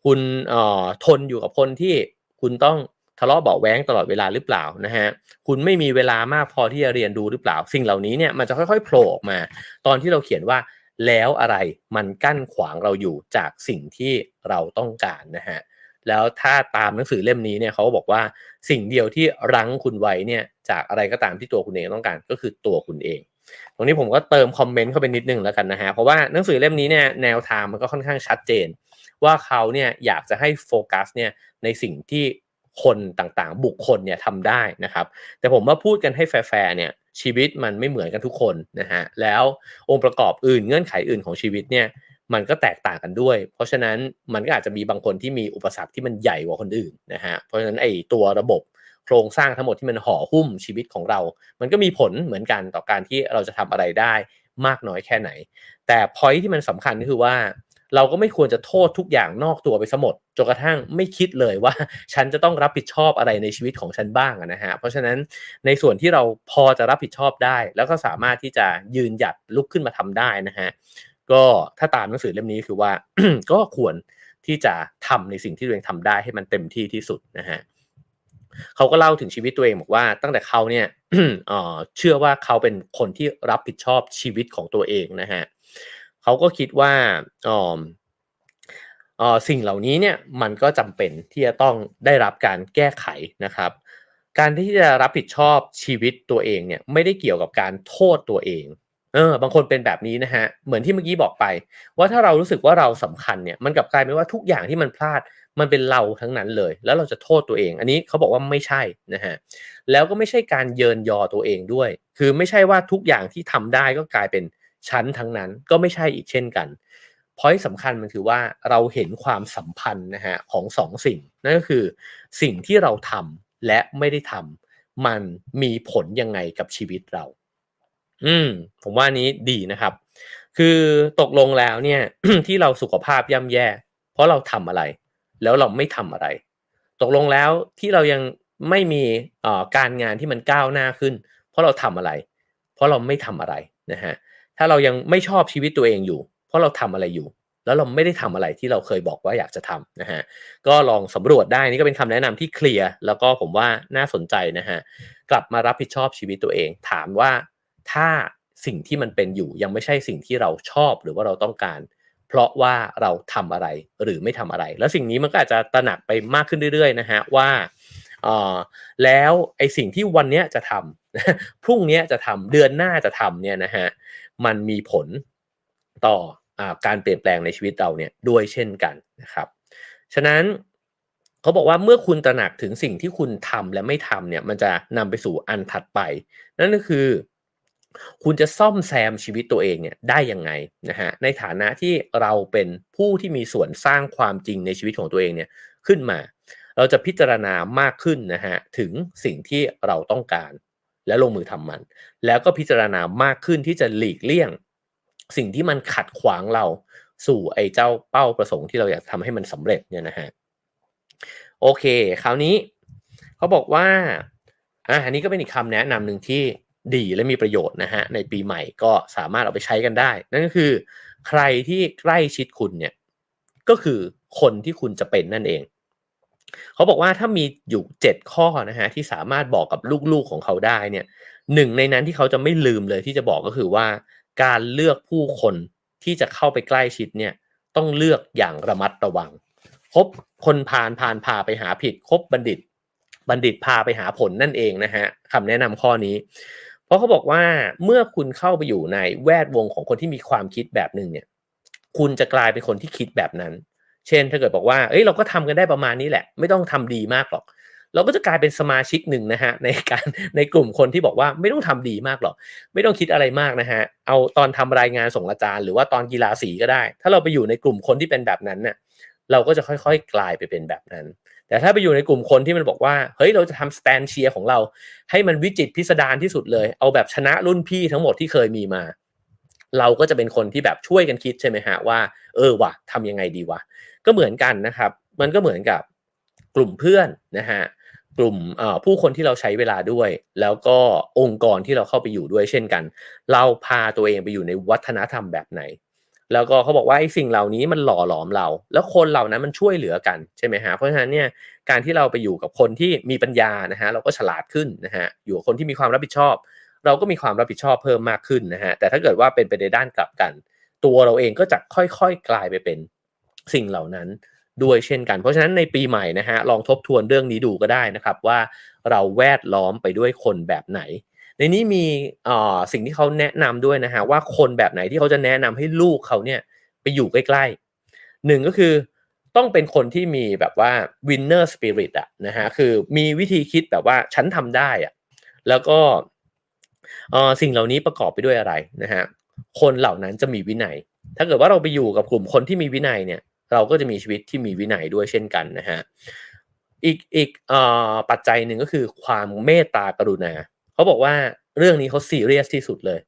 คุณเอ่อทนอยู่กับคนที่คุณต้อง ทะเลาะเบาแว้งตลอดเวลาหรือเปล่านะฮะคุณไม่มีเวลามากพอที่จะเรียนรู้หรือเปล่า สิ่งเหล่านี้เนี่ยมันจะค่อยๆโผล่ออกมา ตอนที่เราเขียนว่าแล้วอะไรมันกั้นขวางเราอยู่จากสิ่งที่เราต้องการนะฮะแล้วถ้าตามหนังสือเล่มนี้เนี่ยเขาบอกว่าสิ่งเดียวที่รั้งคุณไว้เนี่ยจากอะไรก็ตามที่ตัวคุณเองต้องการก็คือตัวคุณเอง ตรงนี้ผมก็เติมคอมเมนต์เข้าไปนิดนึงแล้วกันนะฮะเพราะว่าหนังสือเล่มนี้เนี่ยแนวทางมันก็ค่อนข้างชัดเจน ว่าเขาเนี่ยอยากจะให้โฟกัสเนี่ยในสิ่งที่ คนต่างๆ บุคคลเนี่ยทำได้นะครับ แต่ผมว่าพูดกันให้แฟร์เนี่ยชีวิตมันไม่เหมือนกันทุกคนนะฮะแล้วองค์ประกอบอื่นเงื่อนไขอื่นของชีวิตเนี่ยมันก็แตกต่างกันด้วย เพราะฉะนั้นมันก็อาจจะมีบางคนที่มีอุปสรรคที่มันใหญ่กว่าคนอื่นนะฮะเพราะฉะนั้นไอ้ตัวระบบโครงสร้างทั้งหมดที่มันห่อหุ้มชีวิตของเรา มันก็มีผลเหมือนกันต่อการที่เราจะทำอะไรได้มากน้อยแค่ไหน แต่พอยที่มันสำคัญก็คือว่า เราก็ไม่ควรจะโทษทุกอย่างนอกตัวไปซะหมดจนกระทั่งไม่คิดเลยว่า ฉันจะต้องรับผิดชอบอะไรในชีวิตของฉันบ้างนะฮะเพราะฉะนั้นในส่วนที่เราพอจะรับผิดชอบได้ แล้วก็สามารถที่จะยืนหยัดลุกขึ้นมาทำได้นะฮะก็ถ้าตามหนังสือเล่มนี้คือว่าก็ควรที่จะทำในสิ่งที่ตัวเองทำได้ให้มันเต็มที่ที่สุดนะฮะเขาก็เล่าถึงชีวิตตัวเองบอกว่าตั้งแต่เขาเนี่ยเชื่อว่าเขาเป็นคนที่รับผิดชอบชีวิตของตัวเองนะฮะ เขาก็คิดว่าสิ่งเหล่านี้เนี่ยมันก็จำเป็นที่จะต้องได้รับการแก้ไขนะครับ การที่จะรับผิดชอบชีวิตตัวเองเนี่ยไม่ได้เกี่ยวกับการโทษตัวเองเออบางคนเป็นแบบนี้นะฮะเหมือนที่เมื่อกี้บอกไป ว่าถ้าเรารู้สึกว่าเราสำคัญเนี่ยมันกลับกลายเป็นว่าทุกอย่างที่มันพลาดมันเป็นเราทั้งนั้นเลย แล้วเราจะโทษตัวเอง อันนี้เขาบอกว่าไม่ใช่นะฮะแล้วก็ไม่ใช่การเยินยอตัวเองด้วย คือไม่ใช่ว่าทุกอย่างที่ทำได้ก็กลายเป็น ชั้นทั้งนั้นก็ไม่ใช่อีกเช่นกันพอยสำคัญมันคือว่าเราเห็นความสัมพันธ์นะฮะของสองสิ่ง นั่นก็คือสิ่งที่เราทำและไม่ได้ทำมันมีผลยังไงกับชีวิตเรา อืม ผมว่านี้ดีนะครับ คือตกลงแล้วเนี่ย ที่เราสุขภาพย่ำแย่ เพราะเราทำอะไร แล้วเราไม่ทำอะไร ตกลงแล้วที่เรายังไม่มีการงานที่มันก้าวหน้าขึ้น เพราะเราทำอะไร เพราะเราไม่ทำอะไรนะฮะ ถ้าเรายังไม่ชอบชีวิตตัวเองอยู่ เพราะเราทำอะไรอยู่ แล้วเราไม่ได้ทำอะไรที่เราเคยบอกว่าอยากจะทำนะฮะก็ลองสำรวจได้นี่ก็เป็นคำแนะนำที่เคลียร์แล้วก็ผมว่าน่าสนใจนะฮะกลับมารับผิดชอบชีวิตตัวเอง ถามว่าถ้าสิ่งที่มันเป็นอยู่ยังไม่ใช่สิ่งที่เราชอบหรือว่าเราต้องการ เพราะว่าเราทำอะไรหรือไม่ทำอะไร แล้วสิ่งนี้มันก็อาจจะตระหนักไปมากขึ้นเรื่อยๆนะฮะว่าแล้วไอ้สิ่งที่วันนี้จะทำพรุ่งนี้จะทำเดือนหน้าจะทำเนี่ยนะฮะ มันมีผลต่ออการเปลี่ยนแปลงในชีวิตเราเนี่ยด้วยเช่นกันนะครับฉะนั้นเขาบอกว่าเมื่อคุณตระหนักถึงสิ่งที่คุณทำและไม่ทำเนี่ยมันจะนำไปสู่อันถัดไป นั่นก็คือ คุณจะซ่อมแซมชีวิตตัวเองเนี่ยได้ยังไงนะฮะในฐานะที่เราเป็นผู้ที่มีส่วนสร้างความจริงในชีวิตของตัวเองเนี่ยขึ้นมา เราจะพิจารณามากขึ้นนะฮะถึงสิ่งที่เราต้องการ และลงมือทำมัน แล้วก็พิจารณามากขึ้นที่จะหลีกเลี่ยง สิ่งที่มันขัดขวางเราสู่ไอ้เจ้าเป้าประสงค์ที่เราอยากทำให้มันสำเร็จเนี่ยนะฮะโอเค คราวนี้เขาบอกว่าอ่าอันนี้ก็เป็นอีกคำแนะนำหนึ่งที่ดีและมีประโยชน์นะฮะในปีใหม่ก็สามารถเอาไปใช้กันได้ นั่นก็คือ ใครที่ใกล้ชิดคุณเนี่ยก็คือคนที่คุณจะเป็นนั่นเอง เขาบอกว่าถ้ามีอยู่เจ็ดข้อนะฮะที่สามารถบอกกับลูกๆของเขาได้เนี่ยหนึ่งในนั้นที่เขาจะไม่ลืมเลยที่จะบอกก็คือว่า การเลือกผู้คนที่จะเข้าไปใกล้ชิดเนี่ยต้องเลือกอย่างระมัดระวังคบคนพาลพาลพาไปหาผิดคบบัณฑิต บัณฑิตพาไปหาผลนั่นเองนะฮะคำแนะนำข้อนี้ เพราะเขาบอกว่าเมื่อคุณเข้าไปอยู่ในแวดวงของคนที่มีความคิดแบบหนึ่งเนี่ย คุณจะกลายเป็นคนที่คิดแบบนั้น เช่น ถ้าเกิดบอกว่าเอ้ยเราก็ทำกันได้ประมาณนี้แหละ ไม่ต้องทำดีมากหรอก เราก็จะกลายเป็นสมาชิกหนึ่งนะฮะในการในกลุ่มคนที่บอกว่าไม่ต้องทำดีมากหรอก ไม่ต้องคิดอะไรมากนะฮะเอาตอนทำรายงานส่งอาจารย์ หรือว่าตอนกีฬาสีก็ได้ ถ้าเราไปอยู่ในกลุ่มคนที่เป็นแบบนั้นเนะ่ยเราก็จะค่อยๆ กลายไปเป็นแบบนั้น แต่ถ้าไปอยู่ในกลุ่มคนที่มันบอกว่า เฮ้ย เราจะทำสแตนเชียร์ของเรา ให้มันวิจิตพิสดารที่สุดเลย เอาแบบชนะรุ่นพี่ทั้งหมดที่เคยมีมา เราก็จะเป็นคนที่แบบช่วยกันคิดใช่ไหมฮะว่า เออวะทำยังไงดีวะ ก็เหมือนกันนะครับ มันก็เหมือนกับกลุ่มเพื่อนนะฮะกลุ่มผู้คนที่เราใช้เวลาด้วย แล้วก็องค์กรที่เราเข้าไปอยู่ด้วยเช่นกัน เราพาตัวเองไปอยู่ในวัฒนธรรมแบบไหน แล้วก็เขาบอกว่าไอ้สิ่งเหล่านี้มันหล่อหลอมเรา แล้วคนเหล่านั้นมันช่วยเหลือกันใช่ไหมฮะเพราะฉะนั้นเนี่ยการที่เราไปอยู่กับคนที่มีปัญญานะฮะเราก็ฉลาดขึ้นนะฮะอยู่กับคนที่มีความรับผิดชอบ เราก็มีความรับผิดชอบเพิ่มมากขึ้นนะฮะแต่ถ้าเกิดว่าเป็นไปในด้านกลับกัน ตัวเราเองก็จะค่อยๆ กลายไปเป็น สิ่งเหล่านั้นด้วยเช่นกัน เพราะฉะนั้นในปีใหม่นะฮะลองทบทวนเรื่องนี้ดูก็ได้นะครับว่าเราแวดล้อมไปด้วยคนแบบไหน ในนี้มีสิ่งที่เขาแนะนำด้วยนะฮะว่าคนแบบไหนที่เขาจะแนะนำให้ลูกเขาเนี่ยไปอยู่ใกล้ๆหนึ่งก็คือต้องเป็นคนที่มีแบบว่า winner spirit อะนะฮะคือมีวิธีคิดแบบว่าฉันทำได้อะแล้วก็สิ่งเหล่านี้ประกอบไปด้วยอะไรนะฮะคนเหล่านั้นจะมีวินัย ถ้าเกิดว่าเราไปอยู่กับกลุ่มคนที่มีวินัยเนี่ย เราก็จะมีชีวิตที่มีวินัยด้วยเช่นกันนะฮะอีกอีกปัจจัยหนึ่งก็คือความเมตตากรุณาเขาบอกว่าเรื่องนี้เขาซีเรียสที่สุดเลย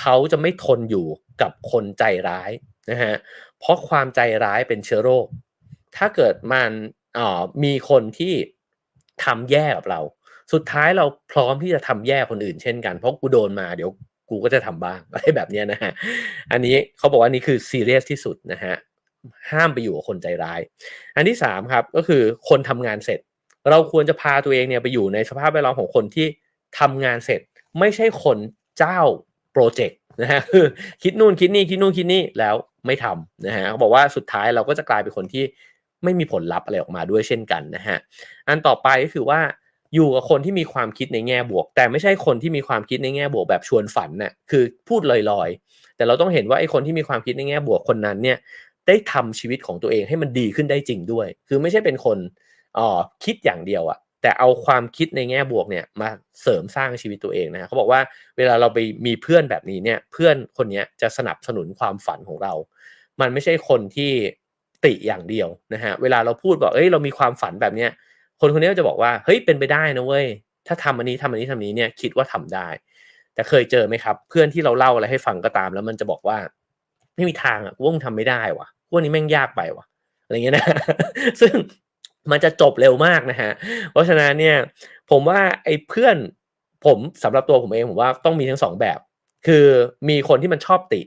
เขาจะไม่ทนอยู่กับคนใจร้ายนะฮะเพราะความใจร้ายเป็นเชื้อโรค ถ้าเกิดมันมีคนที่ทำแย่กับเรา สุดท้ายเราพร้อมที่จะทำแย่คนอื่นเช่นกัน เพราะกูโดนมาเดี๋ยวกูก็จะทำบ้างอะไรแบบนี้นะฮะ อันนี้เขาบอกว่านี่คือซีเรียสที่สุดนะฮะ ห้ามไปอยู่กับคนใจร้าย อันที่สามครับก็คือคนทำงานเสร็จ เราควรจะพาตัวเองเนี่ยไปอยู่ในสภาพแวดล้อมของคนที่ทำงานเสร็จ ไม่ใช่คนเจ้าโปรเจกต์นะฮะคือคิดนู่นคิดนี่คิดนู่นคิดนี่แล้วไม่ทำนะฮะเขาบอกว่าสุดท้ายเราก็จะกลายเป็นคนที่ไม่มีผลลัพธ์อะไรออกมาด้วยเช่นกันนะฮะอันต่อไปก็คือว่าอยู่กับคนที่มีความคิดในแง่บวก แต่ไม่ใช่คนที่มีความคิดในแง่บวกแบบชวนฝันนะ่ะคือพูดลอยๆ แต่เราต้องเห็นว่าไอ้คนที่มีความคิดในแง่บวกคนนั้นเนี่ย ได้ทำชีวิตของตัวเองให้มันดีขึ้นได้จริงด้วย คือไม่ใช่เป็นคนอ๋อคิดอย่างเดียวอะแต่เอาความคิดในแง่บวกเนี่ยมาเสริมสร้างชีวิตตัวเองนะเขาบอกว่าเวลาเราไปมีเพื่อนแบบนี้เนี่ยเพื่อนคนนี้จะสนับสนุนความฝันของเรา มันไม่ใช่คนที่ติอย่างเดียวนะฮะเวลาเราพูดบอกเอ้ยเรามีความฝันแบบเนี้ยคนคนนี้จะบอกว่าเฮ้ยเป็นไปได้นะเว้ยถ้าทำอันนี้ทำอันนี้ทำนี้เนี่ยคิดว่าทำได้ แต่เคยเจอไหมครับ เพื่อนที่เราเล่าอะไรให้ฟังก็ตาม แล้วมันจะบอกว่า ไม่มีทางอะว่งทำไม่ได้ว่ะ พวกนี้แม่งยากไปวะอะไรเงี้ยนะ ซึ่งมันจะจบเร็วมากนะฮะ เพราะฉะนั้นเนี่ย ผมว่าไอ้เพื่อนผมสำหรับตัวผมเองผมว่าต้องมีทั้งสองแบบ คือมีคนที่มันชอบติ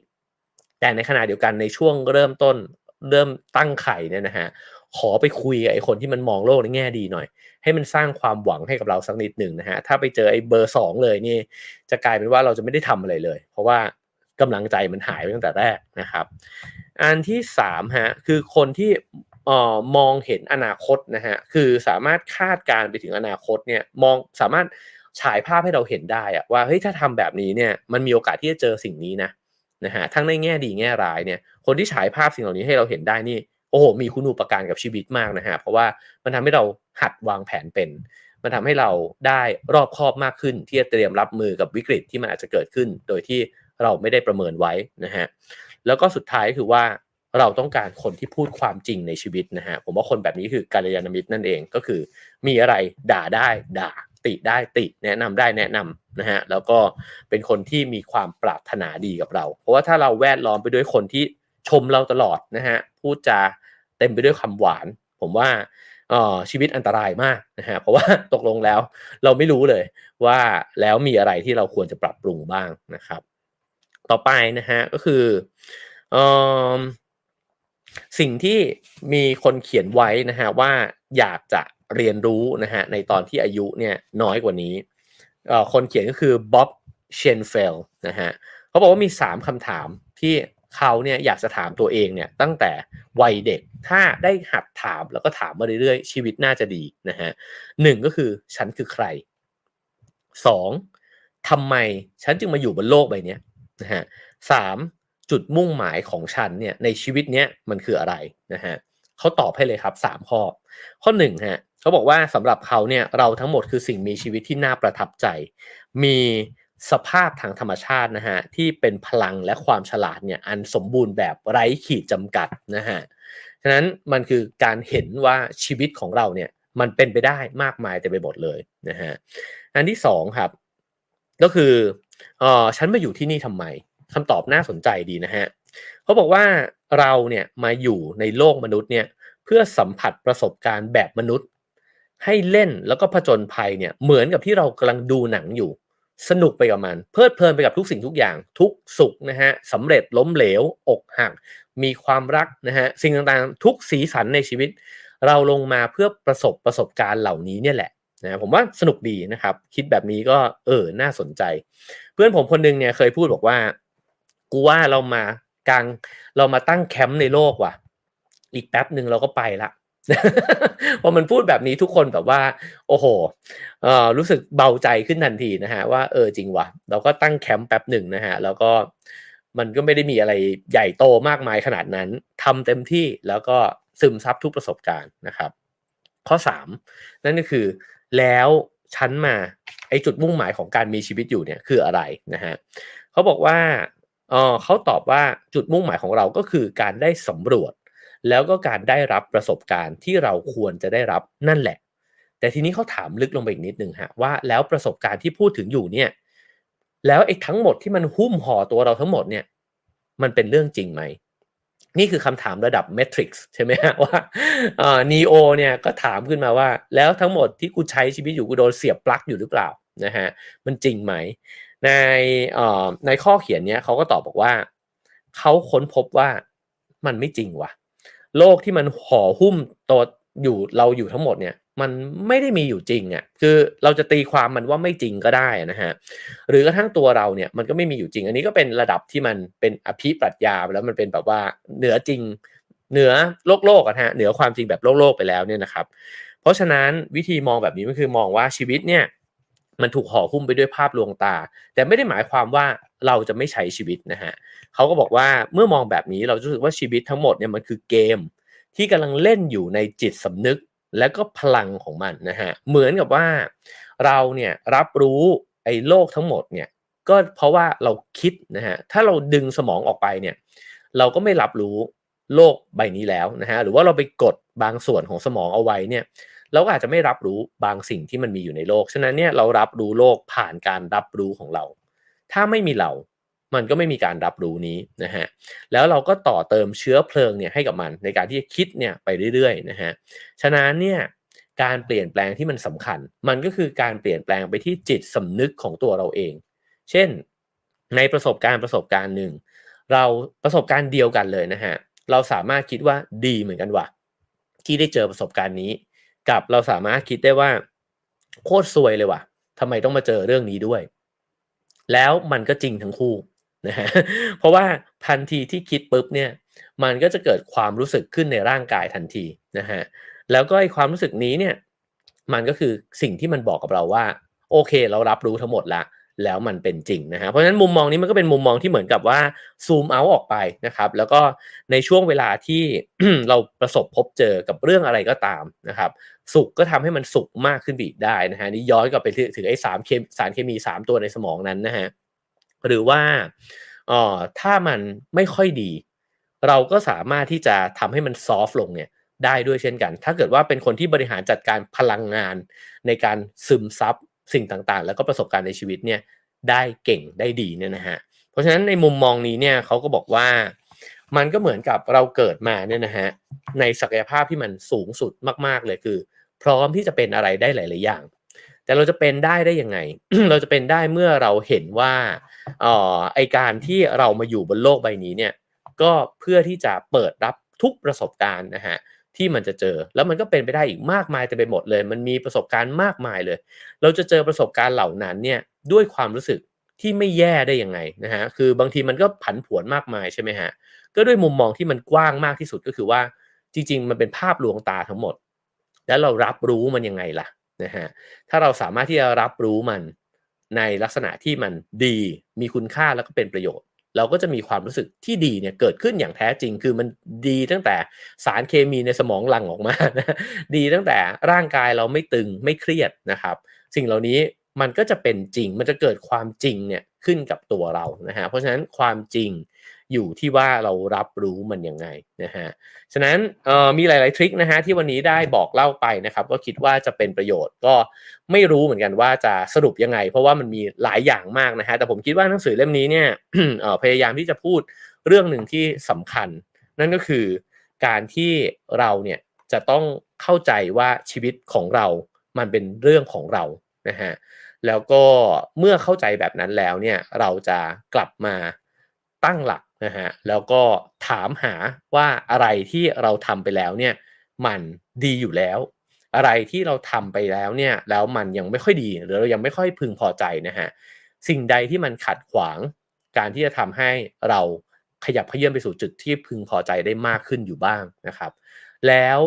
แต่ในขณะเดียวกันในช่วงเริ่มต้นเริ่มตั้งไข่เนี่ยนะฮะขอไปคุยกับไอ้คนที่มันมองโลกในแง่ดีหน่อย ให้มันสร้างความหวังให้กับเราสักนิดหนึ่งนะฮะถ้าไปเจอไอ้เบอร์สองเลยนี่ จะกลายเป็นว่าเราจะไม่ได้ทำอะไรเลย เพราะว่ากำลังใจมันหายไปตั้งแต่แรกนะครับ อันที่สามฮะคือคนที่ออมองเห็นอนาคตนะฮะคือสามารถคาดการไปถึงอนาคตเนี่ยมองสามารถฉายภาพให้เราเห็นได้อะว่าเฮ้ยถ้าทำแบบนี้เนี่ยมันมีโอกาสที่จะเจอสิ่งนี้นะนะฮะทั้งในแง่ดีแง่ร้ายเนี่ยคนที่ฉายภาพสิ่งเหล่านี้ให้เราเห็นได้นี่โอ้โหมีคุณูปการกับชีวิตมากนะฮะเพราะว่ามันทำให้เราหัดวางแผนเป็น มันทำให้เราได้รอบคอบมากขึ้น ที่จะเตรียมรับมือกับวิกฤตที่มันอาจจะเกิดขึ้น โดยที่เราไม่ได้ประเมินไว้นะฮะ แล้วก็สุดท้ายคือว่าเราต้องการคนที่พูดความจริงในชีวิตนะฮะผมว่าคนแบบนี้คือการยานมิตรนั่นเองก็คือ มีอะไรด่าได้ด่าติได้ติแนะนำได้แนะนำนะฮะแล้วก็เป็นคนที่มีความปรารถนาดีกับเรา เพราะว่าถ้าเราแวดล้อมไปด้วยคนที่ชมเราตลอดนะฮะพูดจาเต็มไปด้วยคำหวาน ผมว่าออชีวิตอันตรายมากนะฮะเพราะว่าตกลงแล้วเราไม่รู้เลยว่าแล้วมีอะไรที่เราควรจะปรับปรุงบ้างนะครับ ต่อไปนะฮะก็คืออสิ่งที่มีคนเขียนไว้นะฮะว่าอยากจะเรียนรู้นะฮะในตอนที่อายุเนี่ยน้อยกว่านี้คนเขียนก็คือบ๊อบเชนเฟลนะฮะเขาบอกว่ามี 3คำถามที่เขาเนี่ยอยากจะถามตัวเองเนี่ยตั้งแต่วัยเด็กถ้าได้หัดถามแล้วก็ถามมาเรื่อยๆ ชีวิตน่าจะดีนะฮะหนึ่งก็คือฉันคือใครสองทำไมฉันจึงมาอยู่บนโลกใบนี้ นะฮะสามจุดมุ่งหมายของฉันเนี่ยในชีวิตเนี้ยมันคืออะไรนะฮะเขาตอบให้เลยครับสามข้อ ข้อหนึ่งฮะเขาบอกว่าสำหรับเขาเนี่ยเราทั้งหมดคือสิ่งมีชีวิตที่น่าประทับใจ มีสภาพทางธรรมชาตินะฮะที่เป็นพลังและความฉลาดเนี่ยอันสมบูรณ์แบบไร้ขีดจำกัดนะฮะฉะนั้นมันคือการเห็นว่าชีวิตของเราเนี่ยมันเป็นไปได้มากมายแต่ไปหมดเลยนะฮะอันที่สองครับก็คือ เออฉันมาอยู่ที่นี่ทำไมคำตอบน่าสนใจดีนะฮะเขาบอกว่าเราเนี่ยมาอยู่ในโลกมนุษย์เนี่ยเพื่อสัมผัสประสบการณ์แบบมนุษย์ ให้เล่นแล้วก็ผจญภัยเนี่ยเหมือนกับที่เรากำลังดูหนังอยู่ สนุกไปกับมัน เพลิดเพลินไปกับทุกสิ่งทุกอย่าง ทุกสุขนะฮะสำเร็จล้มเหลว อกหัก มีความรักนะฮะสิ่งต่างๆ ทุกสีสันในชีวิต เราลงมาเพื่อประสบประสบการณ์เหล่านี้เนี่ยแหละ นะผมว่าสนุกดีนะครับ คิดแบบนี้ก็เออน่าสนใจ เพื่อนผมคนนึงเนี่ยเคยพูดบอกว่า กูว่าเรามากลางเรามาตั้งแคมป์ในโลกว่ะ อีกแป๊บหนึ่งเราก็ไปละพอมันพูดแบบนี้ทุกคนแบบว่า โอ้โหเออรู้สึกเบาใจขึ้นทันทีนะฮะว่าเออจริงว่ะ เราก็ตั้งแคมป์แป๊บหนึ่งนะฮะแล้วก็มันก็ไม่ได้มีอะไรใหญ่โตมากมายขนาดนั้นทำเต็มที่แล้วก็ซึมซับทุกประสบการณ์นะครับ ข้อสามนั่นก็คือ แล้วชั้นมาไอจุดมุ่งหมายของการมีชีวิตอยู่เนี่ยคืออะไรนะฮะเขาบอกว่าเออเขาตอบว่าจุดมุ่งหมายของเราก็คือการได้สำรวจ แล้วก็การได้รับประสบการณ์ที่เราควรจะได้รับนั่นแหละ แต่ทีนี้เขาถามลึกลงไปอีกนิดนึงฮะว่าแล้วประสบการณ์ที่พูดถึงอยู่เนี่ยแล้วไอ้ทั้งหมดที่มันหุ้มห่อตัวเราทั้งหมดเนี่ย มันเป็นเรื่องจริงไหม นี่คือคำถามระดับเมทริกซ์ใช่ไหมฮะว่าเอ่อนีโอเนี่ยก็ถามขึ้นมาว่า แล้วทั้งหมดที่กูใช้ชีวิตอยู่กูโดนเสียบปลั๊กอยู่หรือเปล่านะฮะมันจริงไหม ในเอ่อในข้อเขียนเนี้ยเขาก็ตอบบอกว่า เขาค้นพบว่ามันไม่จริงว่ะ โลกที่มันห่อหุ้มตัวอยู่เราอยู่ทั้งหมดเนี่ย มันไม่ได้มีอยู่จริงอะ่ะคือเราจะตีความมันว่าไม่จริงก็ได้นะฮะหรือกระทั่งตัวเราเนี่ยมันก็ไม่มีอยู่จริง อันนี้ก็เป็นระดับที่มันเป็นอภิปรัชญาแล้วมันเป็นแบบว่าเหนือจริงเหนือโลกโลกอะฮะเหนือความจริงแบบโลกโลกไปแล้วเนี่ยนะครับ เพราะฉะนั้นวิธีมองแบบนี้ก็คือมองว่าชีวิตเนี่ยมันถูกห่อหุ้มไปด้วยภาพลวงตา แต่ไม่ได้หมายความว่าเราจะไม่ใช้ชีวิตนะฮะเขาก็บอกว่าเมื่อมองแบบนี้เราจะรู้สึกว่าชีวิตทั้งหมดเนี่ยมันคือเกม ที่กำลังเล่นอยู่ในจิตสำนึก และก็พลังของมันนะฮะเหมือนกับว่าเราเนี่ยรับรู้ไอ้โลกทั้งหมดเนี่ยก็เพราะว่าเราคิดนะฮะถ้าเราดึงสมองออกไปเนี่ยเราก็ไม่รับรู้โลกใบนี้แล้วนะฮะหรือว่าเราไปกดบางส่วนของสมองเอาไว้เนี่ยเราก็อาจจะไม่รับรู้บางสิ่งที่มันมีอยู่ในโลก ฉะนั้นเนี่ยเรารับรู้โลกผ่านการรับรู้ของเรา ถ้าไม่มีเรา มันก็ไม่มีการรับรู้นี้นะฮะแล้วเราก็ต่อเติมเชื้อเพลิงเนี่ยให้กับมันในการที่จะคิดเนี่ยไปเรื่อยๆนะฮะฉะนั้นเนี่ยการเปลี่ยนแปลงที่มันสำคัญ มันก็คือการเปลี่ยนแปลงไปที่จิตสำนึกของตัวเราเอง เช่น ในประสบการณ์ประสบการณ์หนึ่ง เราประสบการณ์เดียวกันเลยนะฮะเราสามารถคิดว่าดีเหมือนกันว่ะที่ได้เจอประสบการณ์นี้ กับเราสามารถคิดได้ว่าโคตรซวยเลยว่ะทำไมต้องมาเจอเรื่องนี้ด้วย แล้วมันก็จริงทั้งคู่ นะฮะเพราะว่าทันทีที่คิดปุ๊บเนี่ยมันก็จะเกิดความรู้สึกขึ้นในร่างกายทันทีนะฮะแล้วก็ไอความรู้สึกนี้เนี่ยมันก็คือสิ่งที่มันบอกกับเราว่า โอเค เรารับรู้ทั้งหมดละแล้วมันเป็นจริงนะฮะเพราะฉะนั้นมุมมองนี้มันก็เป็นมุมมองที่เหมือนกับว่าซูมเอาออกไปนะครับ แล้วก็ในช่วงเวลาที่เราประสบพบเจอกับเรื่องอะไรก็ตามนะครับ สุขก็ทำให้มันสุขมากขึ้นอีกได้นะฮะนี่ย้อนกลับไปถึงไอ้สามเคสารเคมีสามตัวในสมองนั้นนะฮะ หรือว่าออถ้ามันไม่ค่อยดี เราก็สามารถที่จะทำให้มันซอฟลงเนี่ยได้ด้วยเช่นกัน ถ้าเกิดว่าเป็นคนที่บริหารจัดการพลังงาน ในการซึมซับสิ่งต่างๆ แล้วก็ประสบการณ์ในชีวิตเนี่ยได้เก่งได้ดีเนี่ยนะฮะ เพราะฉะนั้นในมุมมองนี้เนี่ยเขาก็บอกว่ามันก็เหมือนกับเราเกิดมาเนี่ยนะฮะในศักยภาพที่มันสูงสุดมากๆเลยคือ พร้อมที่จะเป็นอะไรได้หลาย ๆ อย่าง แต่เราจะเป็นได้ได้ยังไง เราจะเป็นได้เมื่อเราเห็นว่าออไอการที่เรามาอยู่บนโลกใบนี้เนี่ยก็เพื่อที่จะเปิดรับทุกประสบการณ์นะฮะที่มันจะเจอแล้วมันก็เป็นไปได้อีกมากมายแต่ไปหมดเลย มันมีประสบการณ์มากมายเลย เราจะเจอประสบการณ์เหล่านั้นเนี่ยด้วยความรู้สึกที่ไม่แย่ได้ยังไงนะฮะคือบางทีมันก็ผันผวนมากมายใช่ไหมฮะก็ด้วยมุมมองที่มันกว้างมากที่สุดก็คือว่าจริง ๆ มันเป็นภาพลวงตาทั้งหมด แล้วเรารับรู้มันยังไงล่ะ นะฮะถ้าเราสามารถที่จะรับรู้มันในลักษณะที่มันดี มีคุณค่าแล้วก็เป็นประโยชน์ เราก็จะมีความรู้สึกที่ดีเนี่ยเกิดขึ้นอย่างแท้จริง คือมันดีตั้งแต่สารเคมีในสมองหลั่งออกมา ดีตั้งแต่ร่างกายเราไม่ตึงไม่เครียดนะครับ สิ่งเหล่านี้มันก็จะเป็นจริง มันจะเกิดความจริงเนี่ยขึ้นกับตัวเรานะฮะเพราะฉะนั้นความจริง อยู่ที่ว่าเรารับรู้มันยังไงนะฮะฉะนั้นมีหลาย ๆ ทริคนะฮะที่วันนี้ได้บอกเล่าไปนะครับ ก็คิดว่าจะเป็นประโยชน์ก็ไม่รู้เหมือนกันว่าจะสรุปยังไง เพราะว่ามันมีหลายอย่างมากนะฮะแต่ผมคิดว่าหนังสือเล่มนี้เนี่ยพยายามที่จะพูดเรื่องหนึ่งที่สำคัญ นั่นก็คือการที่เราเนี่ยจะต้องเข้าใจว่าชีวิตของเรา มันเป็นเรื่องของเรานะฮะแล้วก็เมื่อเข้าใจแบบนั้นแล้วเนี่ยเราจะกลับมาตั้งหลัก นะฮะแล้วก็ถามหาว่าอะไรที่เราทำไปแล้วเนี่ยมันดีอยู่แล้ว อะไรที่เราทำไปแล้วเนี่ยแล้วมันยังไม่ค่อยดีหรือเรายังไม่ค่อยพึงพอใจนะฮะสิ่งใดที่มันขัดขวางการที่จะทำให้เราขยับเขยื่อนไปสู่จุดที่พึงพอใจได้มากขึ้นอยู่บ้างนะครับ แล้ว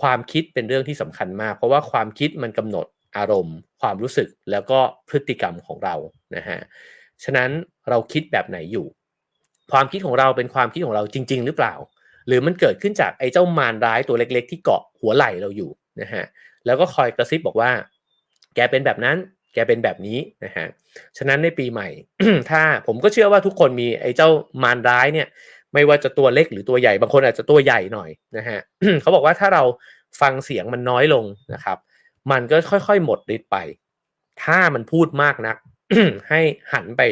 ความคิดเป็นเรื่องที่สำคัญมาก เพราะว่าความคิดมันกำหนดอารมณ์ ความรู้สึกแล้วก็พฤติกรรมของเรานะฮะฉะนั้นเราคิดแบบไหนอยู่ ความคิดของเราเป็นความคิดของเราจริง ๆ หรือเปล่า หรือมันเกิดขึ้นจากไอ้เจ้ามารร้ายตัวเล็ก ๆ ที่เกาะหัวไหล่เราอยู่นะฮะแล้วก็คอยกระซิบบอกว่า แกเป็นแบบนั้นแแกเป็นแบบนี้นะฮะฉะนั้นในปีใหม่ ถ้าผมก็เชื่อว่าทุกคนมีไอ้เจ้ามารร้ายเนี่ย ไม่ว่าจะตัวเล็กหรือตัวใหญ่บางคนอาจจะตัวใหญ่หน่อยนะฮะเขาบอกว่าถ้าเราฟังเสียงมันน้อยลงนะครับ มันก็ค่อยๆหมดฤทธิ์ไป ถ้ามันพูดมากนัก ให้หันไป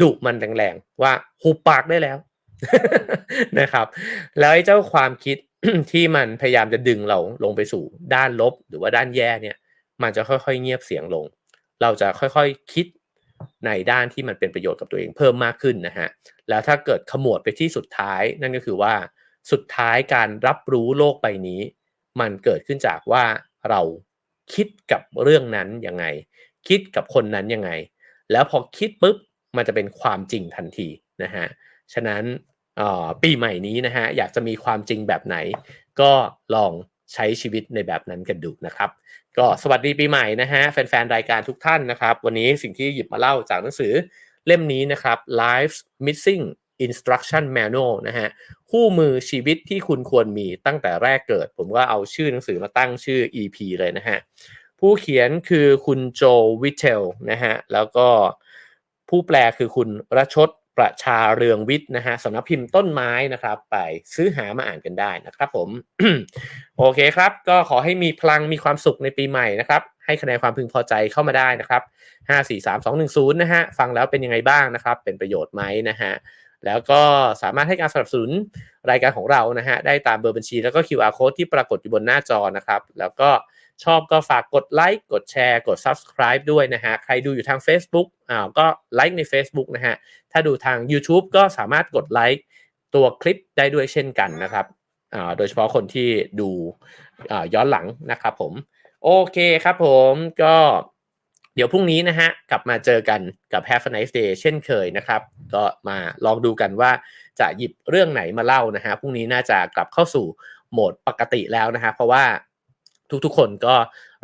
ดุมันแรงๆว่าหุบปากได้แล้วนะครับ แล้วไอ้เจ้าความคิดที่มันพยายามจะดึงเราลงไปสู่ด้านลบหรือว่าด้านแย่เนี่ย มันจะค่อยๆเงียบเสียงลง เราจะค่อยๆคคิดในด้านที่มันเป็นประโยชน์กับตัวเองเพิ่มมากขึ้นนะฮะ แล้วถ้าเกิดขมวดไปที่สุดท้ายนั่นก็คือว่าสุดท้ายการรับรู้โลกใบนี้ มันเกิดขึ้นจากว่าเราคิดกับเรื่องนั้นยังไง คิดกับคนนั้นยังไง แล้วพอคิดปุ๊บ มันจะเป็นความจริงทันทีนะฮะฉะนั้นปีใหม่นี้นะฮะอยากจะมีความจริงแบบไหน ก็ลองใช้ชีวิตในแบบนั้นกันดูนะครับ ก็สวัสดีปีใหม่นะฮะแฟนๆ รายการทุกท่านนะครับ วันนี้สิ่งที่หยิบมาเล่าจากหนังสือเล่มนี้นะครับ Life's Missing Instruction Manual นะฮะคู่มือชีวิตที่คุณควรมีตั้งแต่แรกเกิด ผมก็เอาชื่อหนังสือมาตั้งชื่อ EP เลยนะฮะผู้เขียนคือคุณโจวิเทลนะฮะแล้วก็ ผู้แปลคือคุณรชดประชาเรืองวิทย์นะฮะสำนักพิมพ์ต้นไม้นะครับ ไปซื้อหามาอ่านกันได้นะครับผม โอเคครับ ก็ขอให้มีพลังมีความสุขในปีใหม่นะครับ ให้คะแนนความพึงพอใจเข้ามาได้นะครับห้าสี่สามสองหนึ่งศูนย์นะฮะ ฟังแล้วเป็นยังไงบ้างนะครับ เป็นประโยชน์ไหมนะฮะ แล้วก็สามารถให้การสนับสนุนรายการของเรานะฮะ ได้ตามเบอร์บัญชีแล้วก็ QR code ที่ปรากฏอยู่บนหน้าจอนะครับ แล้วก็ ชอบก็ฝากกดไลค์กดแชร์กด Subscribe ด้วยนะฮะ ใครดูอยู่ทาง Facebook อ้าก็ไลค์ใน Facebook นะฮะ ถ้าดูทาง YouTube ก็สามารถกดไลค์ตัวคลิปได้ด้วยเช่นกันนะครับอ่าโดยเฉพาะคนที่ดูอ่าย้อนหลังนะครับผม โอเคครับผมก็เดี๋ยวพรุ่งนี้นะฮะ กลับมาเจอกันกับ Have a nice day เช่นเคยนะครับ ก็มาลองดูกันว่าจะหยิบเรื่องไหนมาเล่านะฮะพรุ่งนี้น่าจะกลับเข้าสู่โหมดปกติแล้วนะฮะเพราะว่า ทุกๆ คนก็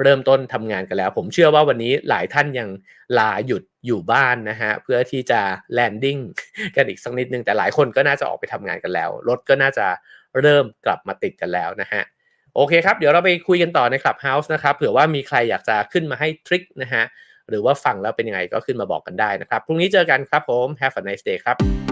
เริ่มต้นทำงานกันแล้ว ผมเชื่อว่าวันนี้หลายท่านยังลาหยุดอยู่บ้านนะฮะเพื่อที่จะ landing กันอีกสักนิดนึงแต่หลายคนก็น่าจะออกไปทำงานกันแล้ว รถก็น่าจะเริ่มกลับมาติดกันแล้วนะฮะโอเคครับ เดี๋ยวเราไปคุยกันต่อใน Clubhouse นะครับเผื่อว่ามีใครอยากจะขึ้นมาให้ trick นะฮะหรือว่าฟังแล้วเป็นยังไงก็ขึ้นมาบอกกันได้นะครับพรุ่งนี้เจอกันครับผม Have a nice day ครับ